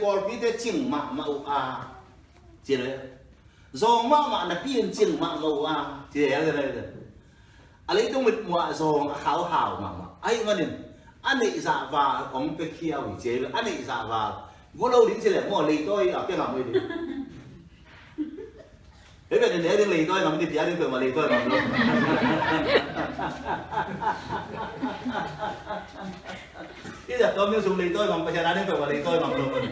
por pi te ching ma ma u a chỉ đấy zong ma ma na pin ching ma ma u a chỉ đấy đấy đấy à lấy tung mít mua zong khảo hảo mà mà ai mà nên anh ấy giả và ông bị kia bị chế anh ấy giả và vô lâu đến chỉ là mua lấy tôi ở cái làm gì đi thế bây giờ nếu đi lấy tôi làm gì thì anh ấy mà lấy tôi làm luôn bây giờ tôi mới dùng lý tôi mà bây giờ anh phải mà lý tôi làm luôn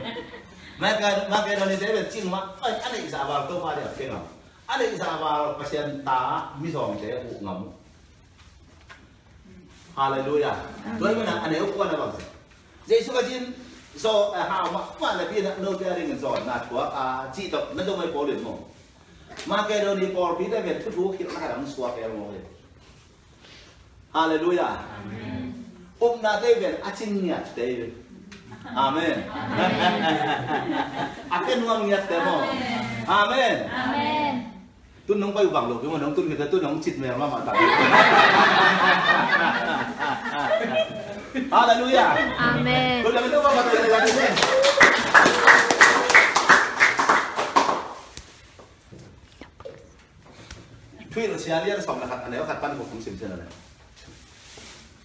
mà cái mà cái đó này thế là chín mà anh ấy giả vào tôi vào để ở bên anh ấy giả vào bây giờ ta mi zong thế ụ ngầm Hallelujah. Tuan mana ane ukuan apa sih? Jadi suka jin so ha ma ma na pi na no te ring so na kwa a chi to na do mai po le mo. cái ke do ni por pi te ve thu thu ki na dang swa ke mo le. Hallelujah. Amen. Um na te ve a chin nya te ve. Amen. Aken nuang nya te mo. Amen. Amen. tôi nóng bay bằng lục nhưng mà nóng tôi người ta tôi nóng chít mèo mà mà tại Hallelujah Amen. tôi làm cái mà tôi làm cái Phi là xia liên sòng là hạt nếu hạt pan của cũng xìm xìm này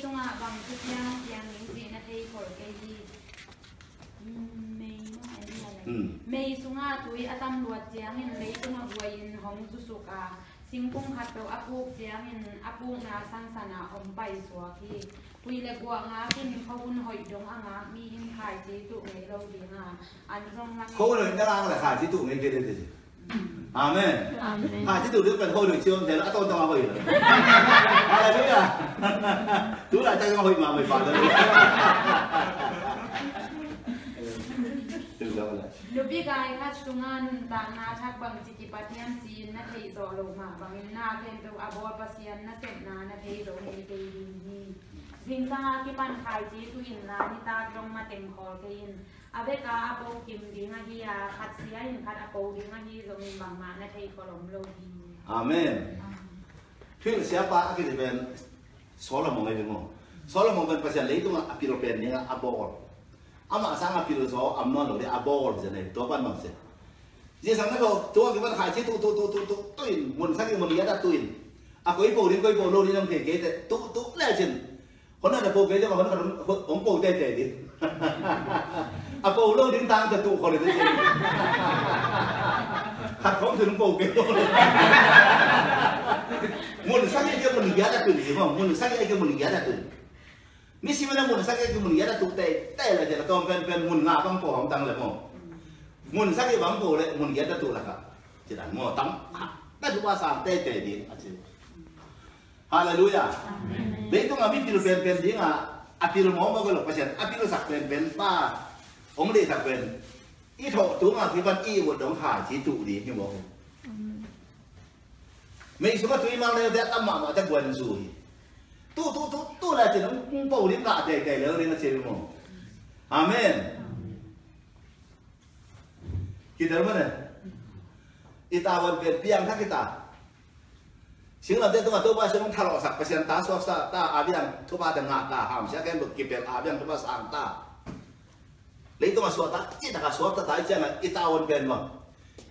동안 왕 그냥 그냥 민지나 테이블 깨지 메이노 아니야 메이 송아 도이 아담 루아지앙인 메이 송아 구아인 홍주수가 싱봉 갓도 아북 지앙인 아북 나 산사나 엄바이 수아기 부이레 구아가 긴 허운 허이동 아가 미인 카이지 두 메이로 디나 안정랑 허운 허이동 아가 카이지 두 메이로 디나 아 멘. 아 멘. 아, 이제 우리 건 hồi được chưa? Thế đã tôn tao hồi rồi. Hallelujah. Tú lại cho hồi mà mày phải rồi. Lubi gai khat sungan dang na thak bang chiki patian sin na thei zo lo ma bang na ken to abor pasian na set na na thei zo ni te ni. Xin sa ki pan khai chi tu in la ni ta trong ma tem khol ke in. Ave ka abo kim ding a hi a, khat sia in, khat apo ding a hi zo min bang ma na thei kolom lo hi. Amen. Phil siapa cái gì bên Solomon này đúng không Solomon bên pasal lấy tung apiro pen ni abor ama sang apiro zo amnon lo de abor je này to ban mang se je sang na ko to cái ban khai chi, tu tu tu tu tu tu in. Mun sang cái mun ya da tuin a ko ipo din ko ipo lo ni nam ke ke tu tu, le chen คนอาจจะโปรเกจะบอกว่าผมโปรเต้เต้ดิอะโปรเรื่องดิ้งตามแต่ตูคนเลยจริงขัดของถึงโปรเกมุนสักยังมุนยาตุนสิว่ามุนสักยังมุนยาตุนมิสิมันมุนสักยังมุนยาตุเต้เต้เลยจะต้องเป็นเป็นมุนงาต้องโปรของตังเลยมั้งมุนสักยังบังโปรเลยมุนยาตุละครับจะได้มั้งตั้งนั่นคือภาษาเต้เต้ดิอาจารย์ Hallelujah. Dito nga mi tilu pen pen di nga atilu mo ba ko pasyan atilu sak pen pen pa ong di sak pen. I tho tu nga ki ban i wo dong ha chi tu di ni mo. Mei su ka tu ma le de tam ma ma ta gwen su. Tu tu tu tu la ti nong kung pau ni ka de de le ni na che mo. Amen. Kita mana? Kita awan pen piang tak kita. สิ่งเหล่านี้ต้องมาตัวว่าสมองทะเลาะสักเปอร์เซ็นต์ตาสวบตาตาอาเบียนทุบาดังหน้าตาหามเสียแก่บุกกิเปลอาเบียนทุบาสังตาเลยต้องมาสวดตาที่ตากสวดตาตาเจ้าน่ะอีตาวันเป็นวัง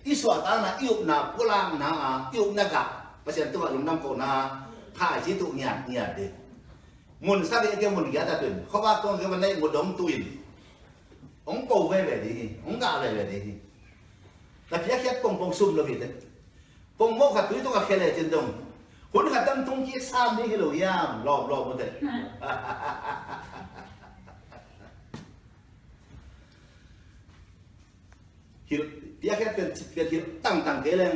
อีสวดตาน่ะอิบนาพุลังนาอิบนากะเปอร์เซ็นต์ตัวลุงน้ำโกนาผ่าจิตุเงียดเงียดด็มุนสักเดียวมุนงียาตาตุนเขาว่าต้องเรียกมันได้หมดดงตุนองโกเว่แบบนี้องกาเว่แบบนี้แต่เพียงแค่ปงปงซุ่มเราผิดเลยปงโมขัดตุยต้องกัเคเลจินดง คุณก็ตั้งตรงที่สามนี่ก็เลยยามรอบรอบมันเลยฮิลเปียกแค่เป็นเป็นฮิลตั้งตั้งเกลัง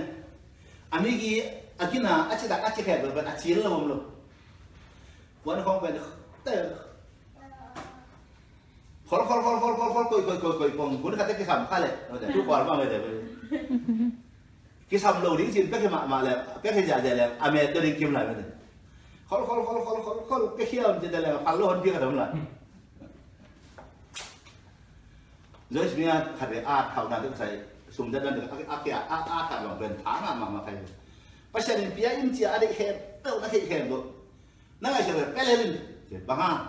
อันนี้กี้อากินะอาชิตาอาชิแค่แบบอาชิลละมุมลูวันของเป็นเตอขอขอขอขอขอขอคุยคุยคุยคุยคุยคุณก็จะไปทำข้าเลยแต่ทุกคนว่าไม่ได้เลย cái xong lâu đến xin các cái mạng mà ke các cái giả le pa à mẹ, tôi ka kiếm lại rồi chúng ta thật để a thảo nào được sai sum dan dan a a kia, a a ka lo ben tha ma ma ma kai pa sha ni pia im chi a de he pe na he he do na ga sha pe le lin ba ha.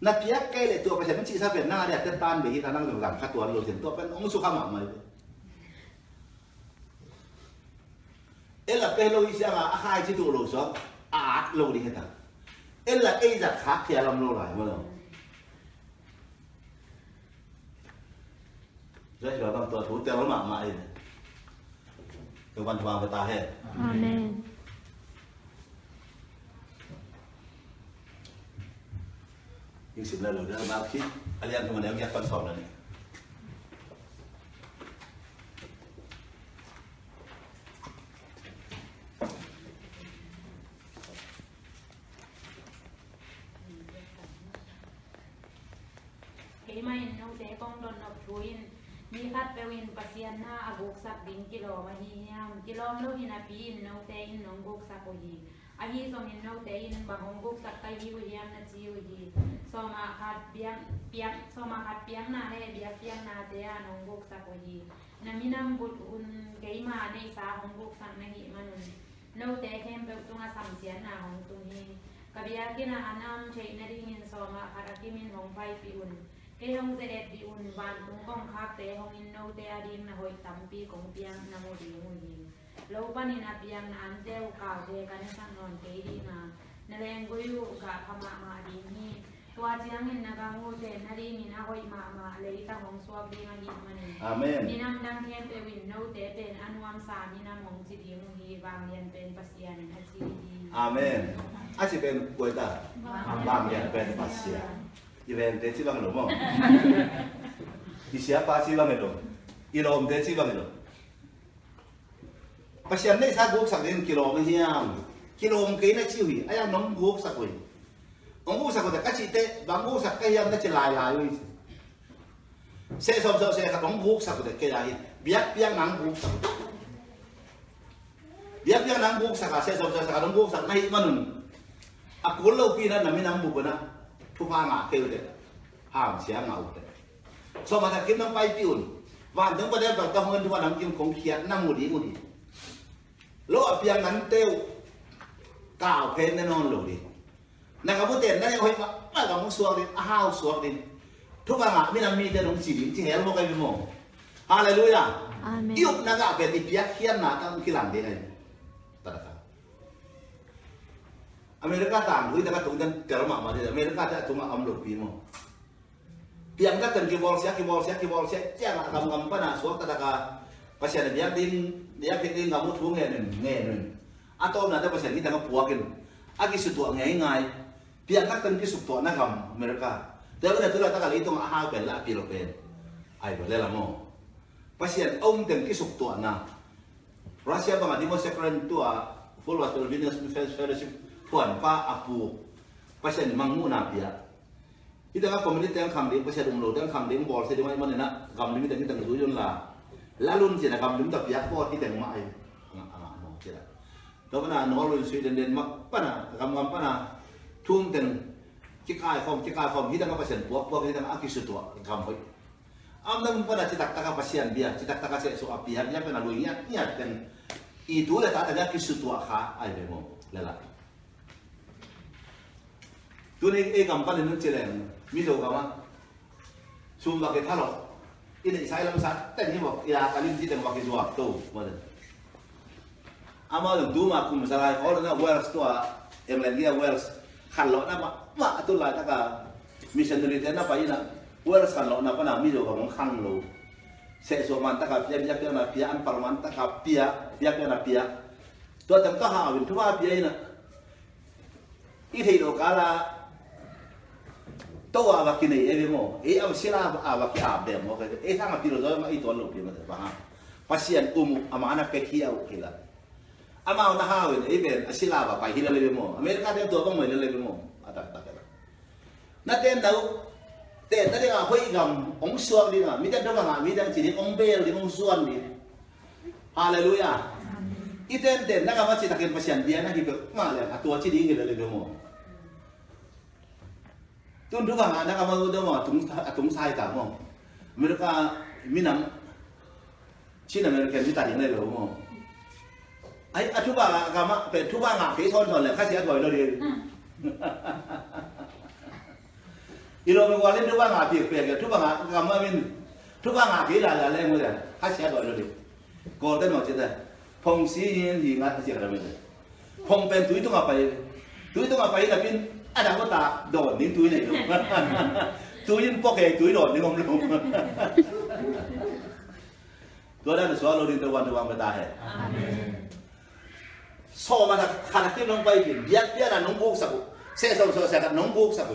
Na pia kai le to pa sha มัน chi sa pe na de te tan be hi ta nang lang kha to lo sin to pen ong su kha ma ma ella lo i sa a khai chi tu lo so a lo di he ta ella e za kha khia lam lo lai ma lo rất là bằng tuột thủ tiêu nó mạng mại từ văn hoàng về ta hết. Amen. nhưng sự là lời đó bao khi anh em mà nếu nghe con sổ này Kay may no te kong don of tuin mi khat pe win pasian na aguk sak bin kilo ma hi yam kilo lo hi na pi no te in no gok sak ko hi a hi so in no te in ba hong gok sak kai hi wi yam na chi wi hi so ma khat piang piang so ma khat piang na he bia piang na te a no gok sak ko hi na mi nam but un ge ma ne sa hong gok sak na hi manun no te hem pe tu nga sam sian na hong tu hi ka bia ki na anam chei na ring in so ma khat ki min hong pai pi un Dejamos de di un van un con jate hong in no te adin na hoy tampi con piang na mo di un din. Lo ban in apiang na ante u ka de kan san non te di na. Na leng go yu ka kama ma di ni. Tua jiang in na ka mo te na di ni na hoy ma ma le ta hong swa bi ma di ma ni. Amen. Ni nam dang te te win no te pen an wam sa ni na mong ji di mu hi bang yen pen pasian na ji di. Amen. Aci pen kuota. Bang yen pen pasian. Bên bát xia event te chi bang lo mo. I sia pa chi bang lo. I lom te chi bang lo. Pa sian nei sa guk sak den kilo ma hiam kilo m ke na chi hui aya nong guk sak hui. Ong guk sak ko ta chi te bang guk sak ka hiam na chi lai lai hui se som so se ka ong guk sak ko te ke lai biak piang nang guk sak biak piang nang guk sak ka se som so sa ka nong guk sak mai manun akul lo pi na na mi nang bu na ทุกภาคเกี่ยวเด็ห้ามเสียเงาเด็สมัยนั้นกินน้ำไปปิวนวันถึงประเดี๋ยวต้องเงินทุกวันน้ำกินของเขียนน้ำมุดีมุดีโลเพียงนั้นเตียวก้าวเพนแน่นอนเลยดินะครับผู้เต้นนั่นยังคอยมาไม่กับมุสวงดิอ้าวสวงดิทุกภาคมีน้ำมีแต่หลงจีนที่เห็นโมกันไปมองฮาเลลูยา Amen. ยุบนักอาเป็นอีเ アメリカタンウィダカトウダンダルママディアメリカタトマアムロビモ diangkatkan ke bolsia ke bolsia ke bolsia jangan kamu kamu pernah suatu kata kah pasien dia tin dia kita kamu tuh ngenen ngenen atau nanti pasien kita nggak puakin aki sutu ngai ngai diangkatkan ke sutu nak kamu mereka dia udah tuh kata kali itu nggak hal bela pilo ayo boleh lah mau. Pasien om dan ke sutu anak rahasia banget di masa keren tua full hospital business fellowship. ผ่วนป้าอาปูประชาชนมังมูนาเปียที่แต่ว่าคอมมิวนิสต์ยังคำเดียวประชาชนโลดยังคำเดียวบอลเสียด้วยมันเนี่ยนะคำนี้มีแต่ที่แต่งรู้ยนละแล้วรุ่นเสียนะคำนี้แต่เปียกพอที่แ Tuna e kam pale nun chelen mi zo kama sum ba ke thalo ina isai lam sa ten hi bok ya kali ti ten wa ke zo to ma den ama dum du ma kum sa lai na wales to a em len dia wales khan lo na ma ma tu lai ta ka missionary ten na pa ina wales khan na pa na mi zo kama kang lo sẽ số man ta gặp pia, bia bia na pia an par man ta gặp bia bia bia na bia tôi tầm tao hào mình thứ ba bia này तो आवाकी नहीं ए बेमो ए अब सिना आवाकी आप दे मो के ए सांग पिरो जो मा इतो लो के मत वहां पसियन उम अमाना के खिया उकेला अमा ना हावे ए बे असिला बा पा हिला ले बेमो अमेरिका दे तो बम ले ले बेमो आता ता के ना ते नौ ते ते गा होई गम ओंग सुआ दि ना मि ते दो गा मि ते जि ओंग बे दि ओंग सुआन दि hallelujah iten ten na ga ma chi takin pasian dia na hi ma le atua chi ding le le mo 또 누가 하나 가봐도 뭐 동사 동사이다 뭐 아메리카 미남 지나 아메리카 미달이 내려 뭐 아이 아 투바 가마 배 투바 가 배선 선래 같이 하고 이러리 이러면 원래 투바 가 비게 투바 가 가마 민 투바 가 비라 라래 뭐래 같이 하고 이러리 골대 뭐 제대 퐁시 인이 가 같이 하라면 퐁 벤투이 동아 빠이 ตุ้ยต้องเอาไปกับพี่ anh đâu có tạc đồn đến túi này luôn. Túi yên bóc kề túi đồn đến không luôn? Tôi đang được xóa lô đi quan tôi quan với ta hết so mà thật khả năng tiếp bay thì biết biết là nông buộc sao sẽ xong rồi sẽ gặp nông buộc sao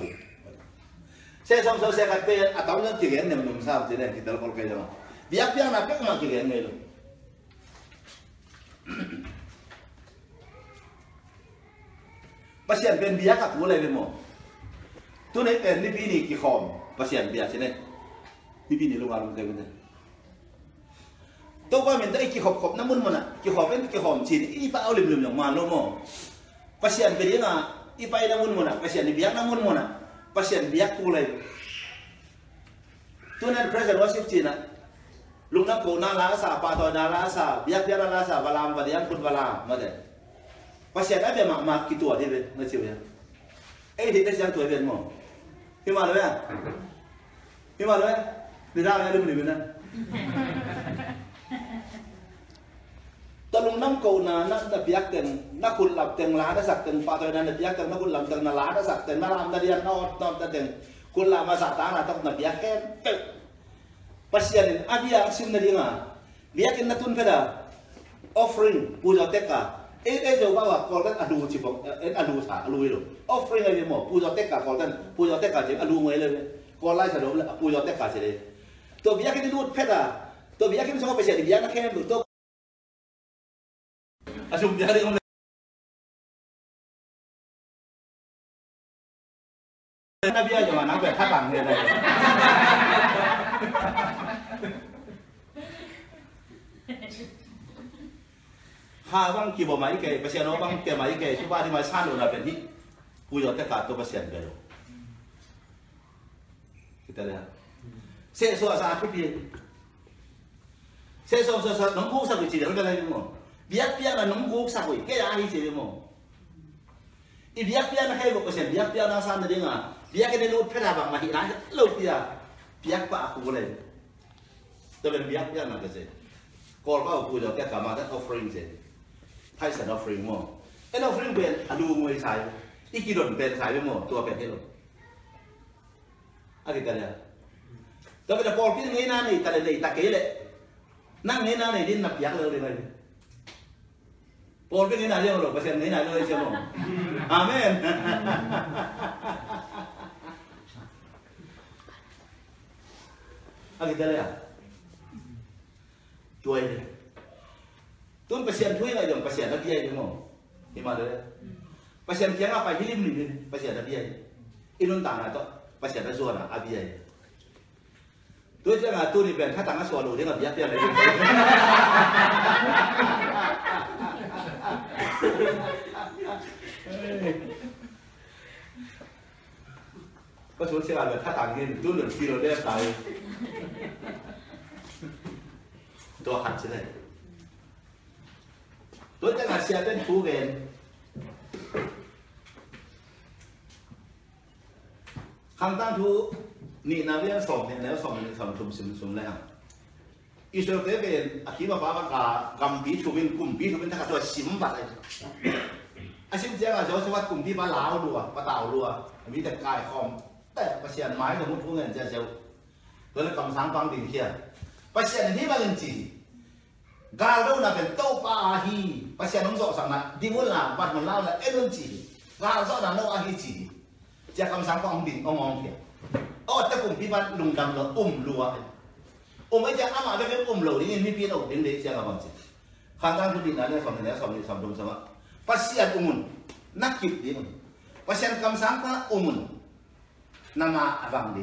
sẽ xong rồi sẽ gặp cái à tao nhân chỉ hiện này mình sao? Thế này thì tao có cái gì mà biết biết là các mà chỉ này luôn. Pasien ben biak ak mulai bemo tu ne pen ni bini ki khom. Pasien biak sine ni bini lu ngalum ke bende. To ba men dai ki khop khop na mun mona ki khop ben ki khom chi i pa lim yang ma lo mo. Pasien be nga i pa na mun mona pasien ni biak na mun mona pasien biak kulai tunan present worship china lung na. Ko na la sa pa to na la sa. Sa balam ba diam kun bala ma de pasi ada be mak mak kitu ade be ngati be e de de jang tua be mo pi ma lo ya hi ma lo ya de da ngale mun be na tolong nam kau na nak na biak ten nak kun lap ten lah ada sak ten pa to na biak ten nak kun lap ten na lah ada sak ten na ram da dia na ot na ten kun lap ma sak ta na tok na biak ken pasianin abia sin na dia biakin na tun peda offering puja teka en en zo bawa kol kan alu chi bong en alu sa alu lo offering le mo pu yo teka kol kan pu yo teka je alu ngai le kol lai sa lo le pu yo teka se le to biya ke nut pheta to biya ke so pe se biya na khem to asum biya le na biya yo na be kha bang he le Thank you. ha wang mai pasian bang ke mai ke di mai san lo na pen hi ku yo ka to pasian be lo. Kita lihat. Se so asa aku pi. Se so so so nong sa ku chi ka mo. Biak pia na nong sa ku ke ya hi chi mo. I biak pia na bo pasian biak pia na san de nga biak ke lo phela bang mai lo pia. Biak pa aku boleh tu ben biak pia na ke se. Kalau kau punya offering saja. thay sản offering mò en offering bên à đu ngồi sai ít kỳ đồn bên sai với mò tua bên hết rồi à cái tên là đó bây giờ Paul kia nghe na này tại đây ta kế lệ. Năng nghe na này đi nạp giác lên này. Paul kia nghe na đi rồi không Amen. À cái tên là chuối này tuan pasien tuai lah jom pasien ada dia je mo gimana deh pasien kian apa hilim ni pasien ada dia inun tanah tu pasien ada zona abi ya tu jangan tu ni ben kata ngas walu dia nggak biar dia lagi có số xe là thắt tàng nhiên tu lượng kilo đẹp tại tôi hẳn thế này tôi chắc là xe tên phú ghen khang tăng thu nị nào biết sòng thì nếu sòng thì sòng sùng sùng sùng lại Israel thế về khi mà bà bà cầm bí chú bên cùng bí chú bên thằng tôi xím vậy à xím chắc là cháu sẽ bắt cùng đi bà lão lùa bà tàu lùa vì thật cài khomแต่ประเสียนไม้สมมติผู้เงินจะเจ้ gal đâu là bên tàu pa a hi? Và xe nóng rõ rằng là đi muốn làm vật một lao là em luôn chỉ. Gal rõ là đâu a hi chỉ. Chỉ không sáng phong bình, ông ông kìa. Ô, ta cùng đi bắt lùng đầm là ôm lùa. Ôm ấy chẳng ăn mà cái ôm lùa đi nên mi biết đâu đến đấy xe là bằng gì khả năng quyết định là đây phòng này phòng này phòng đông sao ạ. Và xe umun nắc kịp đi mà và xe cầm sáng con umun nằm à vàng đi.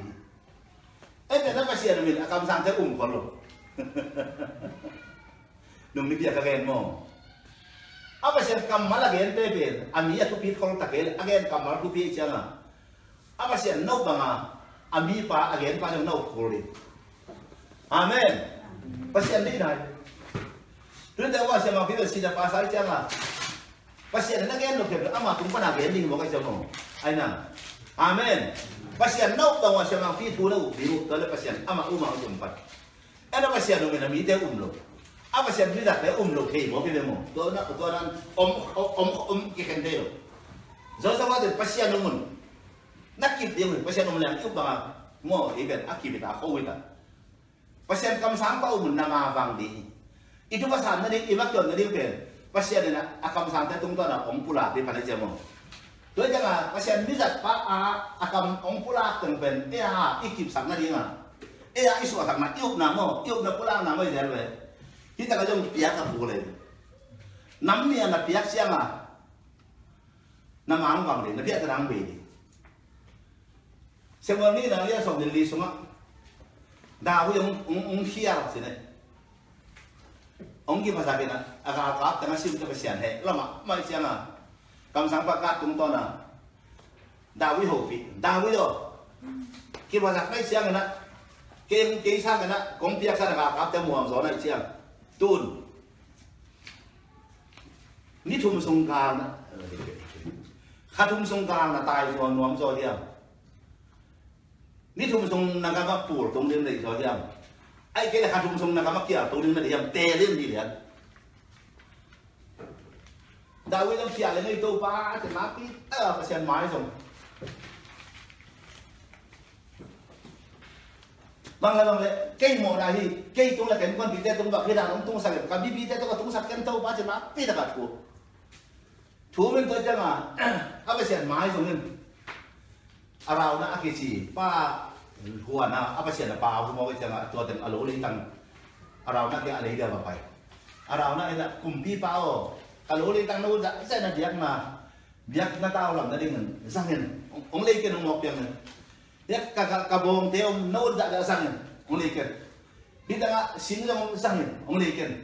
Ấy là nó và xe là mình cầm sáng thấy um con luôn. nung ni pia ka gen mo apa sia kam mala gen te pe ami atu pi khol ta ke again kam mala tu pi changa apa sia no banga ami pa agen pa no khol amen. Pa sia ni nai tu te wa sia ma pi si da pa sai changa pa sia na gen no ke ama tung pa na gen ding mo ka chamo ai na amen. Pasien nau tong wa semang fi tu lo biru to le pasien ama uma um pat ana pasien no mena mi te um lo apa siam tu dah om lo kei mo kele mo to na to na om om om ki ken de lo zo sa wa de pasian no mun na kip de mun pasian om lang up ba mo ibet akib ta ko wita pasian kam sang pa um na ma wang di itu pasan na de ibak ton na de pen pasian na akam sang ta tung to na om pula de pa na je mo to ja ma pasian ni zat pa a akam om pula teng pen e a ikip sang na de ma a isu tak ma iup na mo iup na pula na mo je lo kita ka jong piak ka bule nắm ni là piak sia à, na mang vàng ni na piak ta rang be ni. Se mo ni na lia som de li suma da hu yong ung ung sia ra se ne ong gi phasa be na aga ka ta na sim ta be sian he lama mai sia nga kam sang pa ka tung to na da wi ho pi da wi do ki phasa kai sia nga na ke ke sa nga na kong piak sa na ka mua hàng zo này sia ตุนนี่ทุมสงกลางนะข้าทุมสงกลางนะตายฟัวน้อมซอเดียมนี่ทุมสงนะครับปูดตรงเรื่องในซอเดียมไอ้เกล้าทุมสงนะครับเกี่ยวตรงเรื่องในเดียมเตเรื่องดีเหรียดาวิดต้องเกียเลยในตัวป้าจะมาปีเออเปอร์เซ็นต์ไม้ส่ง bangalong le kei mo na kei tung la ken kon bi te tung ba khira long tung sa le ka bi bi te to ka tung sa ken to ba chen na pi ta ka ku thu men to cha ma a ba sian mai song nen a rao na a ke chi pa hua na. A ba sian pa hu mo ke cha ma to ten a lo le tang a rao na ke a le ga ba pai a rao na ida kum bi pa o ka lo le tang no da sai na diak ma diak na tao lam na ding sang nen ong le ke no mo piang nen dia kakak kabong teo no dak dak sangin ngulikin di dak sini dong sangin ngulikin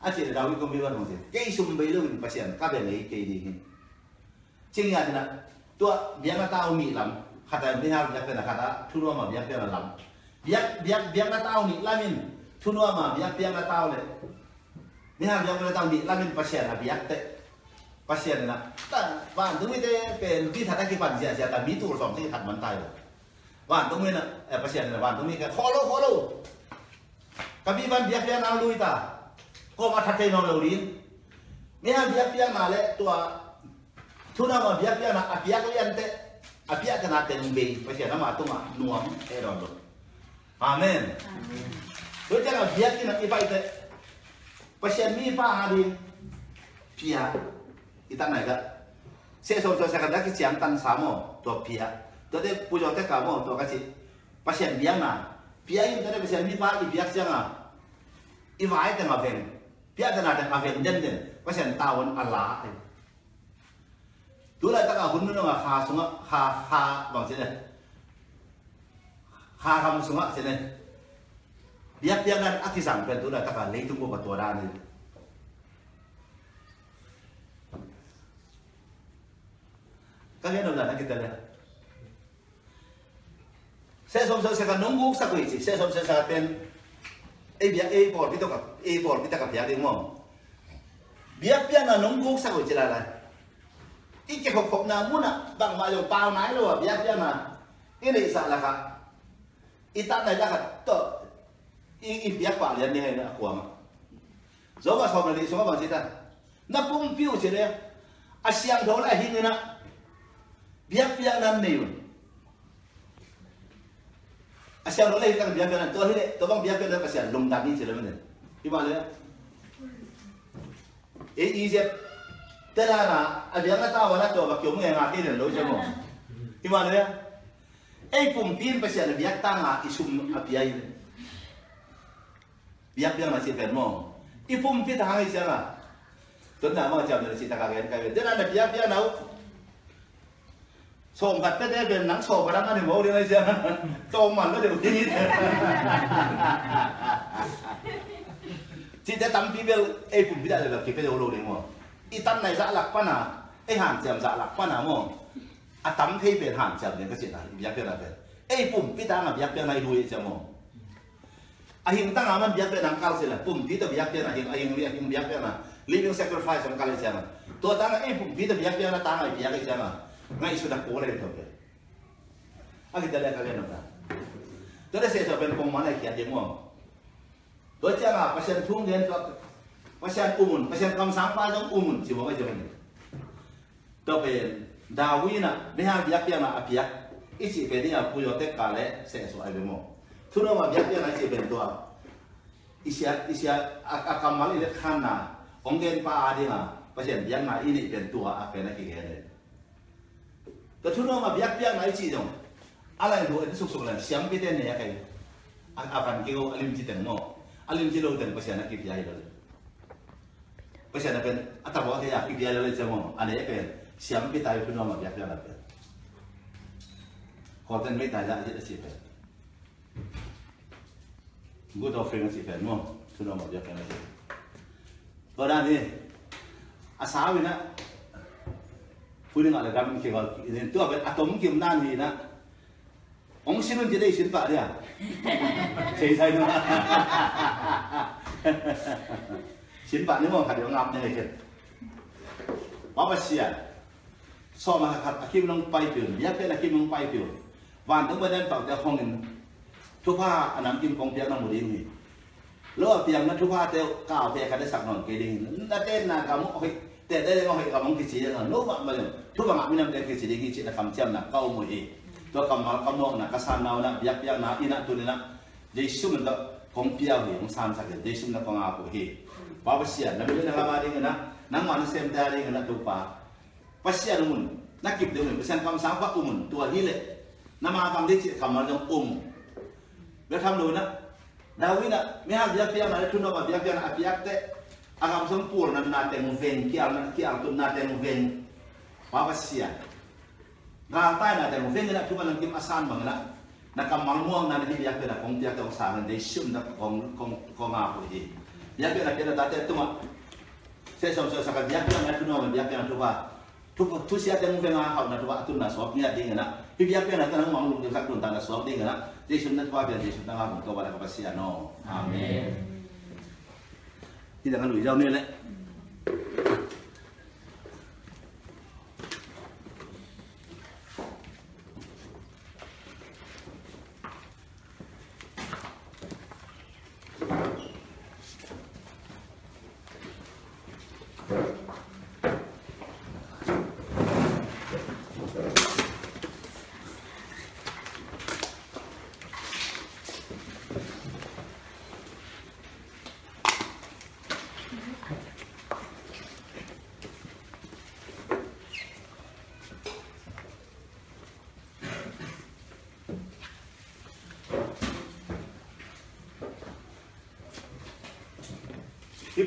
aci dawi ko biwan mo sih kay sumbay lo ni pasyan kabe kei kay dihin cing ya dina tua dia nggak tahu mi lam. Kata dia dia kena kata tulo ma dia kena lam. Dia dia dia nga tao ni lamin tulo ma dia dia nggak tahu le dia dia nggak tahu ni lamin pasien, abi te pasien nak. Tak ban mi te pen di thata kipan pan sia tapi tu som ti mantai Bandung ini, eh pasien ada Bandung ini kan, follow follow. Kami ban dia dia nalu itu, kau mata teh nol lin. Mia dia nale tua, tu nama dia dia nak apia kalian teh, apia kena tenung bay, pasti ada matu mah nuam eh, eron lo. Amin. Tuh jangan dia kita itu, pasti mi pa hari, pia kita naik. Saya sosial saya kata kesiangan samo tua pia. Tadi pujo teka mo to kasi pasien biang na. Biang tadi pasien pa i biak janga i vai te ngaven pia te na te ngaven den den pasien tawon ala te tu taka ta semua no kha kha bang se ha kha kam sunga se ne biak biak nan ati sang pen tu taka ta ka lei tu ka kalian udah kita lihat. Saya som saya kan nunggu sa kui saya som saya sa pen eh biak eh por kita kap eh por kita kap biak ding mo biak biak na nunggu sa kui cila lah ike kok kok na muna bang mayo pau nai lo biak biak na ini salah kak ta nai lah kak to i i biak pa lian ni hai na kuang zo ba som li so ba si ta? Na pum piu đấy, le a siang do la hin na bia biak nan ne asia lo lai tang biang biang to hile to bang biang biang asia lung dan ni sele mene iba le e ize tela na abiang ta wala to ba kyom nge nga ti le lo je mo iba le ei pum pin pasia là biak tang a isum apiai le biak biang ma si chỉ mo i pum pi ta ha i sia à, tuấn nào mà chạm được chị ta cả cái cái biết thế là biak biak nào? sồm gặt tết bên nắng sồm và đang ăn hiểu đi đây xem. Tôm mà nó đều tin như thế chị đã tắm phi bêu ê cùng biết đại là cái cái đồ đồ đấy mà y tắm này dạ lạc quan à ê hàn chèm dạ lạc quan à mà à tắm thấy về hàn chèm đến cái chuyện này biết cái nào bên ê cùng biết đang là biết cái này đuôi xem à, mà à hiện tăng aman biết bên nắng cao sẽ là cùng biết được biết cái này hiện à, hiện hiện biết cái nào, living sacrifice trong cái này xem mà tôi tăng ê cùng biết được biết cái nào tăng là biết cái xem mà Ngai sudah da ko wala Aki be ka le ka to le se so ben kong mana ki mo to cha ma pasien thung den to pasien umun pasien kam sang dong umun si mo ka jong to be dawina be ha biak ya na apiak isi be dia puyo te kale se so ai be mo no ma biak ya na si ben to isya isya akamal ile khana onggen pa adina pasien biak na ini ben tua apa na ki e ta thu nó mà biếc biếc này chỉ rồi alai lo en suk suk lan siam bi ten ya à an avan ke go alim chỉ ten mò, alim chỉ lâu đừng bây ji lo ten pasya na ki pia lo pasya na pen ata bo ya ki pia lo le mò, anh ấy pen siam bi tai thu mà ma biếc biếc la pen tên ten mai ra la ji si pen good offering si pen mo thu no ma biếc pen la to à sao vậy na ยเลยภาษานักเป็นอัตบอกที่อยากกิจยายเลยจะโมอันนี้เป็นเสียงไปตายทุนมาบียกบียกอะไรเป็นขอเต้นไม่ตายละจะสิเป็นกูต้อ te te mo ka mong kisi na no ma ma to ka ma minam te chỉ di kisi na là tiam na kau mo hi to ka ma ka mo na ka san na na biak biak na ina tu dây je mình na không pia hi không san sa ke je sum na kong a ko hi ba ba sia na mi na ka ma ri na na ma na sem ta ri na to pa pa sia no mun na kip de mun pa san kam sang pa umun tua hi le na ma kam de chi kam ma jong um ve kam lo na Dawina, mi ha biak biak na tu no ma biak biak na biak te akam son pour na na ven ki al na ki al tun na ven. Papa sia ga ta na teng ven na tu ban kim asan bang na na kam mang muang na ni yak da kong tia kong sa na dei shum da kong kong kong a po ji yak da ke da ta tu ma se som so sa ka yak na tu no yak na tu ba tu ko tu sia mu ven na ha na tu ba tu na so ni de na pi yak na ta na mang lu de sa tu na so de na dei shum na tu ba de shum na ga ko ba la ka sia no amen. 一两个乳胶没有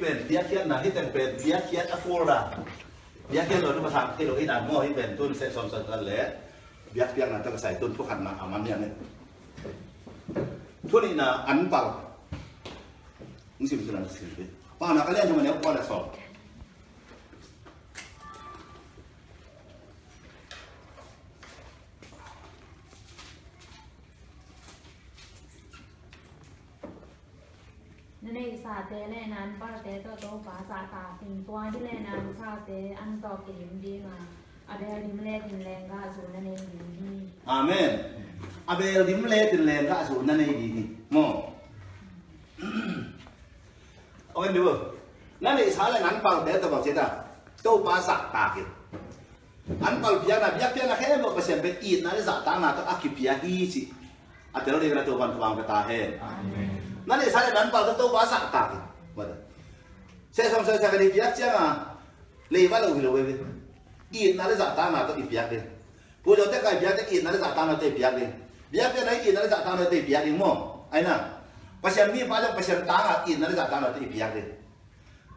ben dia kian na hiten ben dia kian afora dia kian lo ni pasang kilo ina mo hi ben tun se som sa le dia kian na tak sai tun pu khan na aman ya ne tun ina an pal musim sunan sirbe pa na kalian cuma ne pa da so เตตัโตภาษาตาสิงตัวที่เลนานชาเตอันต่อเกมดีมาอเบลดิมเลดินแรงก็อสูรนั่นเองดีนี่อาเมนอเบลดิมเลดินแรงก็อสูรนั่นเองดีนี่โมเอาเงินดูนั่นเลยสาเลยนั้นเปลเดี๋ตัวบอกเสร็จอะตัวภาษาตาเกี่ยอันเปล่าพี่าะพี่าะณแค่บอกเป็นเป็นอีนั่นเลยสัตว์น้าตัวอักขิพี่าฮีสิอาจจะอร์เรียกตัวบันทวางกตาเฮนั่นเลยสาเลยนั้นเปล่าตัวภาษาตาเกี่ยว่า saya sama saya kali biak siang ah, lewat lagi loh baby. In nanti saat tanah itu ibiak deh. Pulau teh kaya biak teh in nanti saat tanah itu ibiak deh. Biak teh nanti in nanti saat tanah itu ibiak deh mau. Aina, pasien mie pada pasien tanah in nanti saat tanah itu ibiak deh.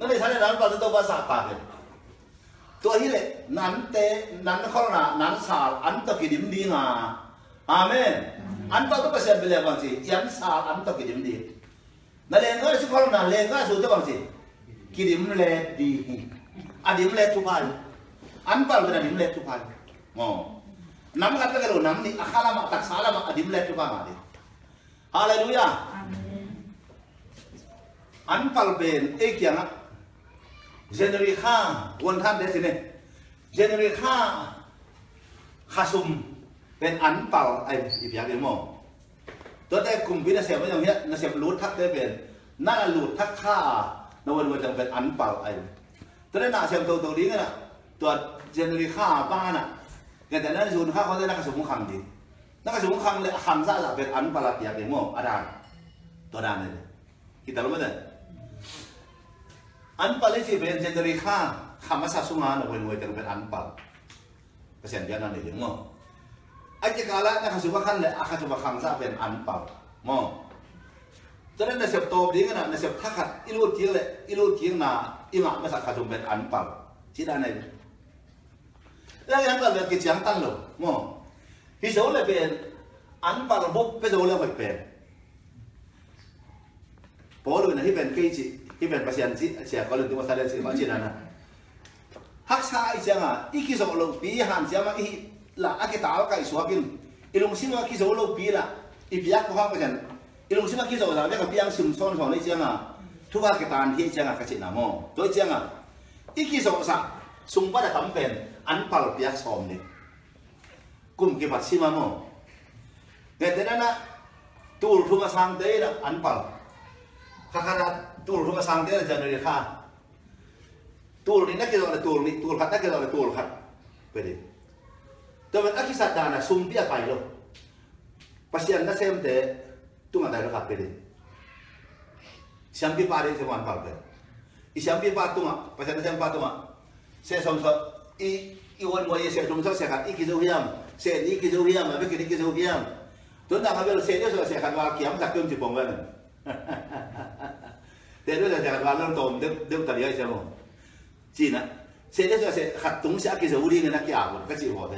Nanti saya nanti pada tuh bahasa apa deh. Tuh ahi le, nanti nanti kalau na nanti sal anto kirim di ngah. Amin. Anto tuh pasien beli apa sih? Yang sal anto kirim di. Nanti enggak sih kalau na enggak sih tuh apa sih? ลยมั้งไอ้น่ะภาษามีป้าจะภาษาต่างอ่ะอินนั่นจะตามเราเตะเบียเลยนั่นเลยท่านนั้ นเราต้องภาษาปากเลย ตัวที่เลยนั้นเตนั้นเขาหนานั้นสาลอันตะกิดิมดีงาอาเมนอันตะก็เปอร์เซ็นต์ไปเลยบางทียันสาลอันตะกิดิมดีนั่นเองก็สุขเขาหนาเลงก็สุดที่บางทีกิดิมเลดีอดิมเลทุพันอันปัลเป็นอดิมเลทุพันอ๋อน้ำกันก็กระโดดน้ำนี่อาคาลามาตักสาลามาอดิมเลทุพันมาดิฮาเลลูยา อันปัลเป็นเอกยังอะเจเนอรีข้าวันท่านเดสิเน่เจเนอรีข้าข้าซุมเป็นอันปัลไออีพียาเป็นโมตัวแต่กลุ่มพินาเสียว่าอย่างเงี้ยนาเสียรูดทักได้เป็นนั่นรูดทักข้านวันวันจะเป็นอันปัลไอตัวนั้นนาเสียตัวตัวนี้กันนะตัวเจเนอรีข้าบ้านอ่ะแต่นั้นซูนข้าเขาได้นักสมุนคังดีนักสมุนคังเลยคังซะจะเป็นอันปัลปียาเป็นโมอาดานตัวดานเลย kita lo mana anpal isi ben jenderi kha khama sa sunga no wen wen ter ben anpal kasian dia nan ni mo aje kala na kasu ba khan le aka tu ba khang sa ben anpal mo jadi na sep to ding na na sep thakat ilu tiang le ilu tiang na ima ma sa kha tu ben anpal chi da này la yang ka le ki chiang tan lo mo hi zo le ben anpal bo pe zo le hoi ben พอรู้นะที่เป็นกี่จีที่เป็นประชาชนเสียก็เลยตัวสารเสียมาจีนั่นนะฮักษาอีเสียงอ่ะอีกิโซโลปีหันเสียมา cho nên là sẹp tôm đi cái là sẹp thắc hạt ilu tiếng lệ ilu tiếng im lặng mà sạc khá dùng bẹt ăn bằng chỉ là này đây anh cần việc cái chẳng tăng lộ mò ví dụ là về ăn bằng bốc ví dụ là phải về bố luôn là hi bèn cây chị hi bèn pasian chị chị có lần tôi mà lên chị bảo chị là nè hắc sai chẳng à ít cái dỗ lộ bí hàn mà ít là cái táo cái xóa pin ilung xin mà cái dỗ lộ bí là ít biết có hoa cái chẳng ilmu sima kiso la ka piang sim son son ni chianga thuwa ke tan hi chianga ka china mo to chianga iki so sa sung ba da tam pen an pal piak som ni kum ke bat sima mo ne te na tur thuwa sang te la an pal ka ka da tur thuwa sang te la jan ri kha tur ni na ke do la tur ni tur khat na ke do la tur khat pe de to ban akisat dana sum bia pai lo pasian na sem te tuma daga kapede siampi pare se wan pape. i siampi pa tuma pasada siampi pa tuma se som so i i wan wa ye se som so se kan i kizo hiam se ni kizo hiam be kini kizo hiam to na kabel se ne so se kan wa kiam sa kum ti bongan te do se kan wa lon tom de de ta liya se mo china se ne so se khatung sa kizo uri na kiabo ka chi ho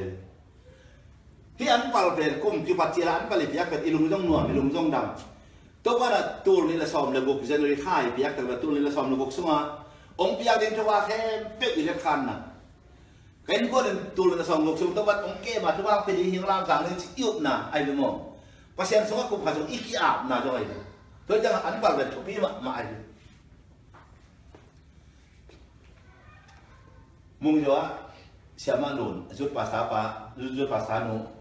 hi an pal pen kum ti pat ti an pal piak kat ilung jong nuam ilung jong dam to ba na tur là la som le bok january khai piak ta tur ni la som le bok suma ong piak cho thwa khe pe i le khan à. cái ko den tur ni la xong buộc xong, to ba ông ke mà cho pe di hing lam làm ni chi yup na ai le mo pasien so phải dùng ít iki ap na jo ai to jang an pal pen thupi ma ma ai mung jo a siama lun jut pasapa jut pasanu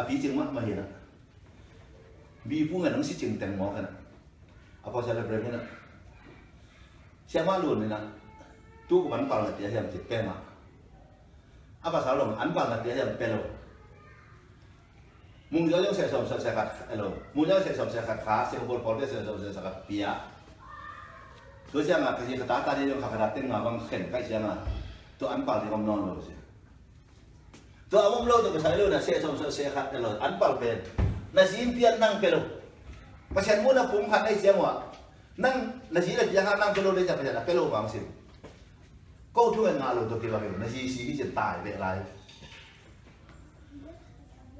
abi jeng mah mah ya bi pu ngan si jeng teng mo kan apa saya lebih nak siapa lu nih nak Tuh kuman pal yang cipte mah apa salom an pal ngat yang pelo mungkin aja saya sama saya kat elo mungkin aja saya sama saya kat kah saya kumpul polde saya sama saya kat pia. Tu siapa kasih ketata tadi yang kakak dateng ngabang ken kasih siapa tu an di kom non lo sih to amom lo to kasai lo na se chom so se khat lo an pal pen na zin pian nang pelo pasian mo na pum khat ai jemwa nang na zin la pian khat nang pelo le ja pasian pelo ma sin câu thu ngà kêu to ke ba lo na si si ji tai ve lai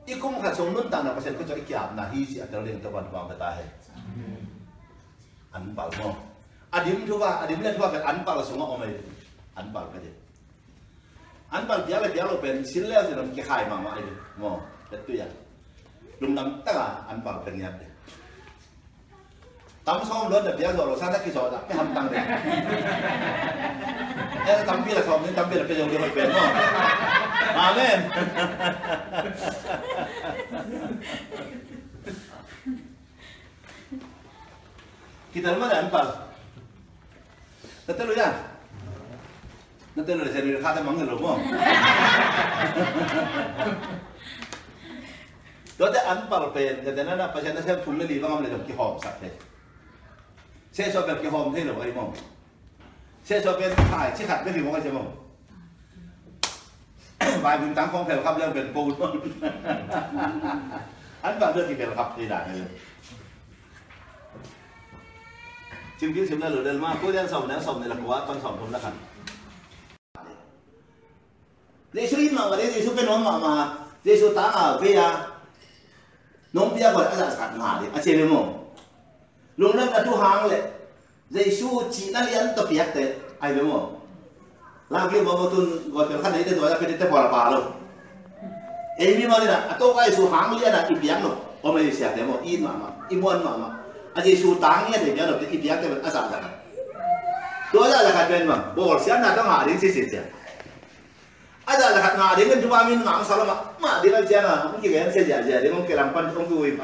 i kum khat song nun ta na pasian có cho ikyap na hi si atel len to ban ba ta he an pal mo adim thứ ba le thuwa bảo là pal so ma omai an bảo cái gì anh bằng tiếc là tiếc là bên xin lẽ thì làm cái khai mà mà ấy mò thế tôi à đúng lắm tất cả anh bằng bên nhập đi tắm xong lớn là tiếc rồi sao tất cái rồi cái hầm tăng đấy em tắm bia là xong nên tắm bia là bây giờ đi học bên mò amen kita lemah dan pas. Betul ya? 那对了，现在他在忙个什么？ตัวจะอันเปลี่ยเป็นแต่นั้นนะประชาชนเชื่อทุนเลยดีว่ามันเลยแบบกี่หอมสักเลยเชื่อชอบแบบกี่หอมเท่หรือไอ้มองเชื่อชอบเป็นถ่ายชี้ขัดไม่ถึงมองใชื่อมองบายบุญตั้งของแถวครับเรื่องเป็นปูนอันแบบเรื่องที่เป็นครับที่ด่าเลยจิมพิวสิมแล้หรือเดินมาผู้เรียนสอบแล้วสอบในหลักวัดตอนสอบผมแล้วกับ Zesrima wale zesu pe non mama zesu ta a pe ya. Non pia ko ala sa na de ache le mo. Lung na tu hang le. Zesu chi na lian to pia te ai le mo. La ke bo tun go te khan ni te do ya pe te pa la pa lo. Ei mi ma le na to kai su hang lian na i pia no. O me sia te mo i mama i mon mama. A zesu ta nge de pia no te i pia te a sa sa. Do ya la ka ben ma. Bo sia na ta ma rin si si sia. sia ประเชียนทุกไอ้ซานจะประเชียนไม้ไผ่หมดแต่นี้แค่มันต้องปากแต่เดียงเอ้ประเชียน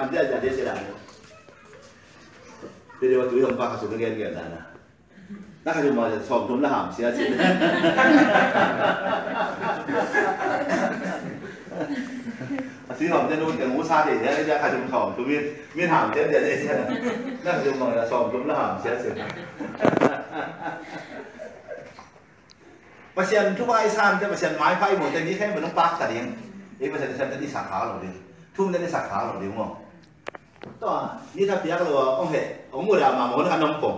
จะได้สาขาหรอดิทุ่มได้สา ขาหรอดิมั้งตัวนี่ถ้าเปียกเลยว่าองค์เหตุองค์มือดามาหมดกันน้ำปง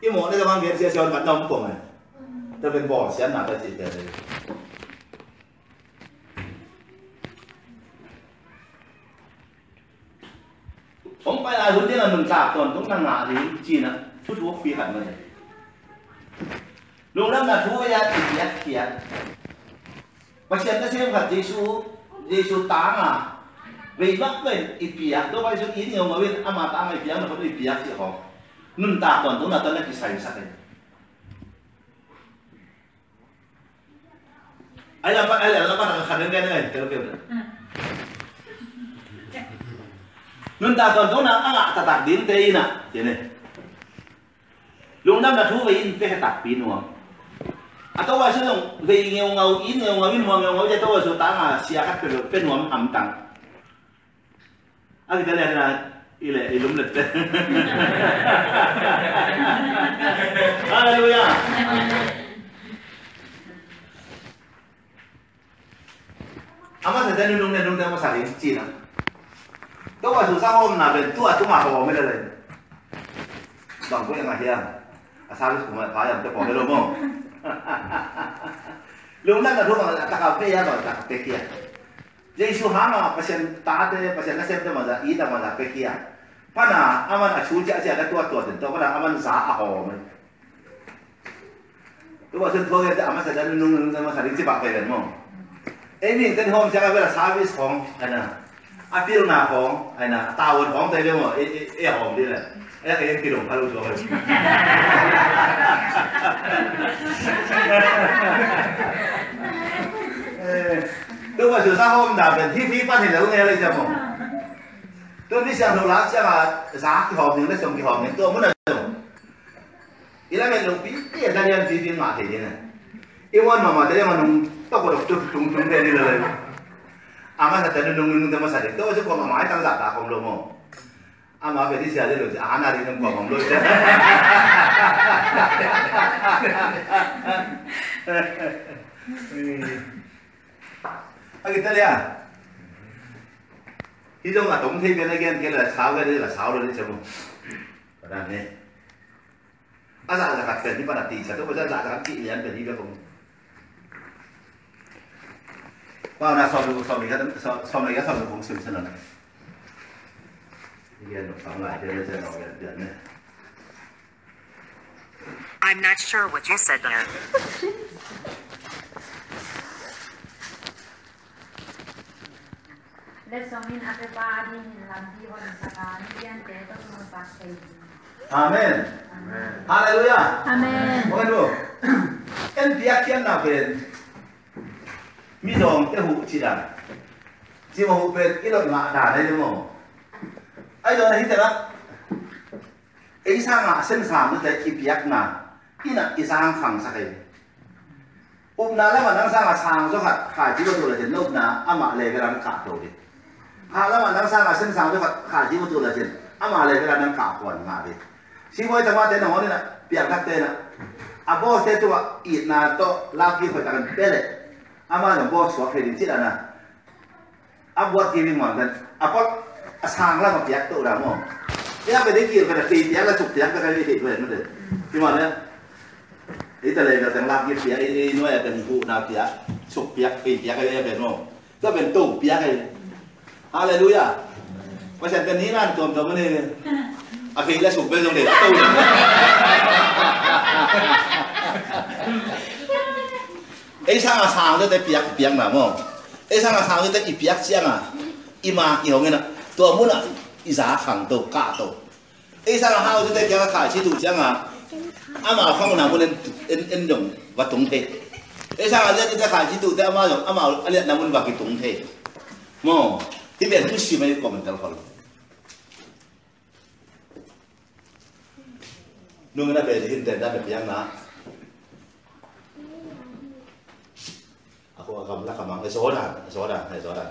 อีหมดได้จะมาเรียนเสียชนกันน้ำปงเลยจะเป็นบ่อเสียหนาแ lunglam na thu ya ti thì ti ya ma chen ta sem khat jesu jesu ta nga ve vak ve ipia do bai sun in yo ma win ama ta nga ipia ma ko ipia ti ho nun ta ton tu na ta na ki sai sa te ai là ai là bạn đang khăn cái này tôi biết rồi, nên ta còn chỗ nào ngã ta tạt đến tây nè. Thế này. Lúc đó là thú vị in tây tạt pin không? Đúng không atau wasu nung vei ngeu ngầu in ngeu ngau in mo ngeu ngau je to wasu ta nga sia kat pero pen wam am tang a kita lihat na ile ilum let haleluya ama sa danu nung nung nung sa rin china to wasu sa hom na ben tu atu ma ho me le bang ko à sao asalis phải phải yang te po hello mo lúc đó là lúc mà ta cà phê rồi ta cái kia Giêsu há mà pasien ta te pasien na sem te mà ra ý ta mà ra cái kia pana aman a chu cha cha da tua tua den to pana aman za a ho me tu ba sen thua ke aman sa dan nung nung ma sa ri chi ba pe den mo ai mình tên hôm sẽ là service ของanh à à tiêu nào ของ anh à tao ของ tay đâu mà Ai ai hòm đi là tôi mà sửa hôm nào bên thi phí phát hiện là nghe lên xem không tôi đi xem đồ lá xem là giá cái hòm những cái xong cái hòm những tôi muốn là dùng ý là mình phí cái là nhân gì mà thì như này yêu mà mà thế mà nung tao có được chút tung tung đây đi À mà thật tanu nung nung tema sa de to so ko ma mai tang tăng giá cả không mo ama be di sia de lo a na ri nung ko kom lo de a ki ta le a hi dong a dong thi cái này cái là sao cái đấy là sao rồi đấy chứ không cái này a za za ka cái ni ba na ti sa to ba za za ka ti lian be ni be không wow na so được so mình cái so so mình cái so được cũng sửa sửa này cái nó xong lại cái I'm not sure what you said there. Amen. Hallelujah. Amen. Bueno, en día que na ben, mi dong te hu chi dan, chi mo hu ben, ilo ma da dai mo. aido nahitera eisanga sen samna te kipiakna ina isang khang sakai upna la manang sanga sang zo khat kha ji ko tula chen upna ama le veran ka to de kha la manang sanga sen sang zo khat kha ji ko tula chen ama le veran nang ka kon nga de si wai tama te no na piak ka te na abo se tu i na to la ki ko tan pele ama no bo so ke din ti na abot giving one then apot sang la ma piak to ra mo ya ba de kir ba ti ya la suk piak ba ka ni ti ba nó được nhưng mà nữa ni ta le na tang làm việc piak đi nuôi ya kan phụ na piak chụp piak ki piak cái gì ba no ta ben to piak cái hallelujah. Mà sa ta ni ran tom tom ne này a khi la chụp ba no de to ấy sang à sang tới tới piak piak nào mo ấy sang à sang tới tới piak chiang à? Ima yêu nghe ตัวตัวมันนี่อาคีและสุกเป็นตรงเด็ดตู้ไอ้ช่างอาสางจะได้เปียกเปียกหนาโม่ไอ้ช่างอาสางจะได้อีเปียกเสียงอ่ะอีมาอีหงเงี้ยนะตัวมุนอ่ะอีสาขังตัวกาตัวไอ้ช่างอาสางจะได้เปียกขายชิดูเสียงอ่ะอามาข้างหน้ามันเอ็นเอ็นเอ็นยงวัดตรงเท ไอ้ช่างอาเรียนจะขายชิดูแต่อามาหยงอามาอาเรียนน้ำมันวัดกิตรงเทโม่ที่เป็นผู้ชิมไม่คอมเมนต์ตลอด nung na be hin ten da be piang na ako kam la kamang e soda soda e soda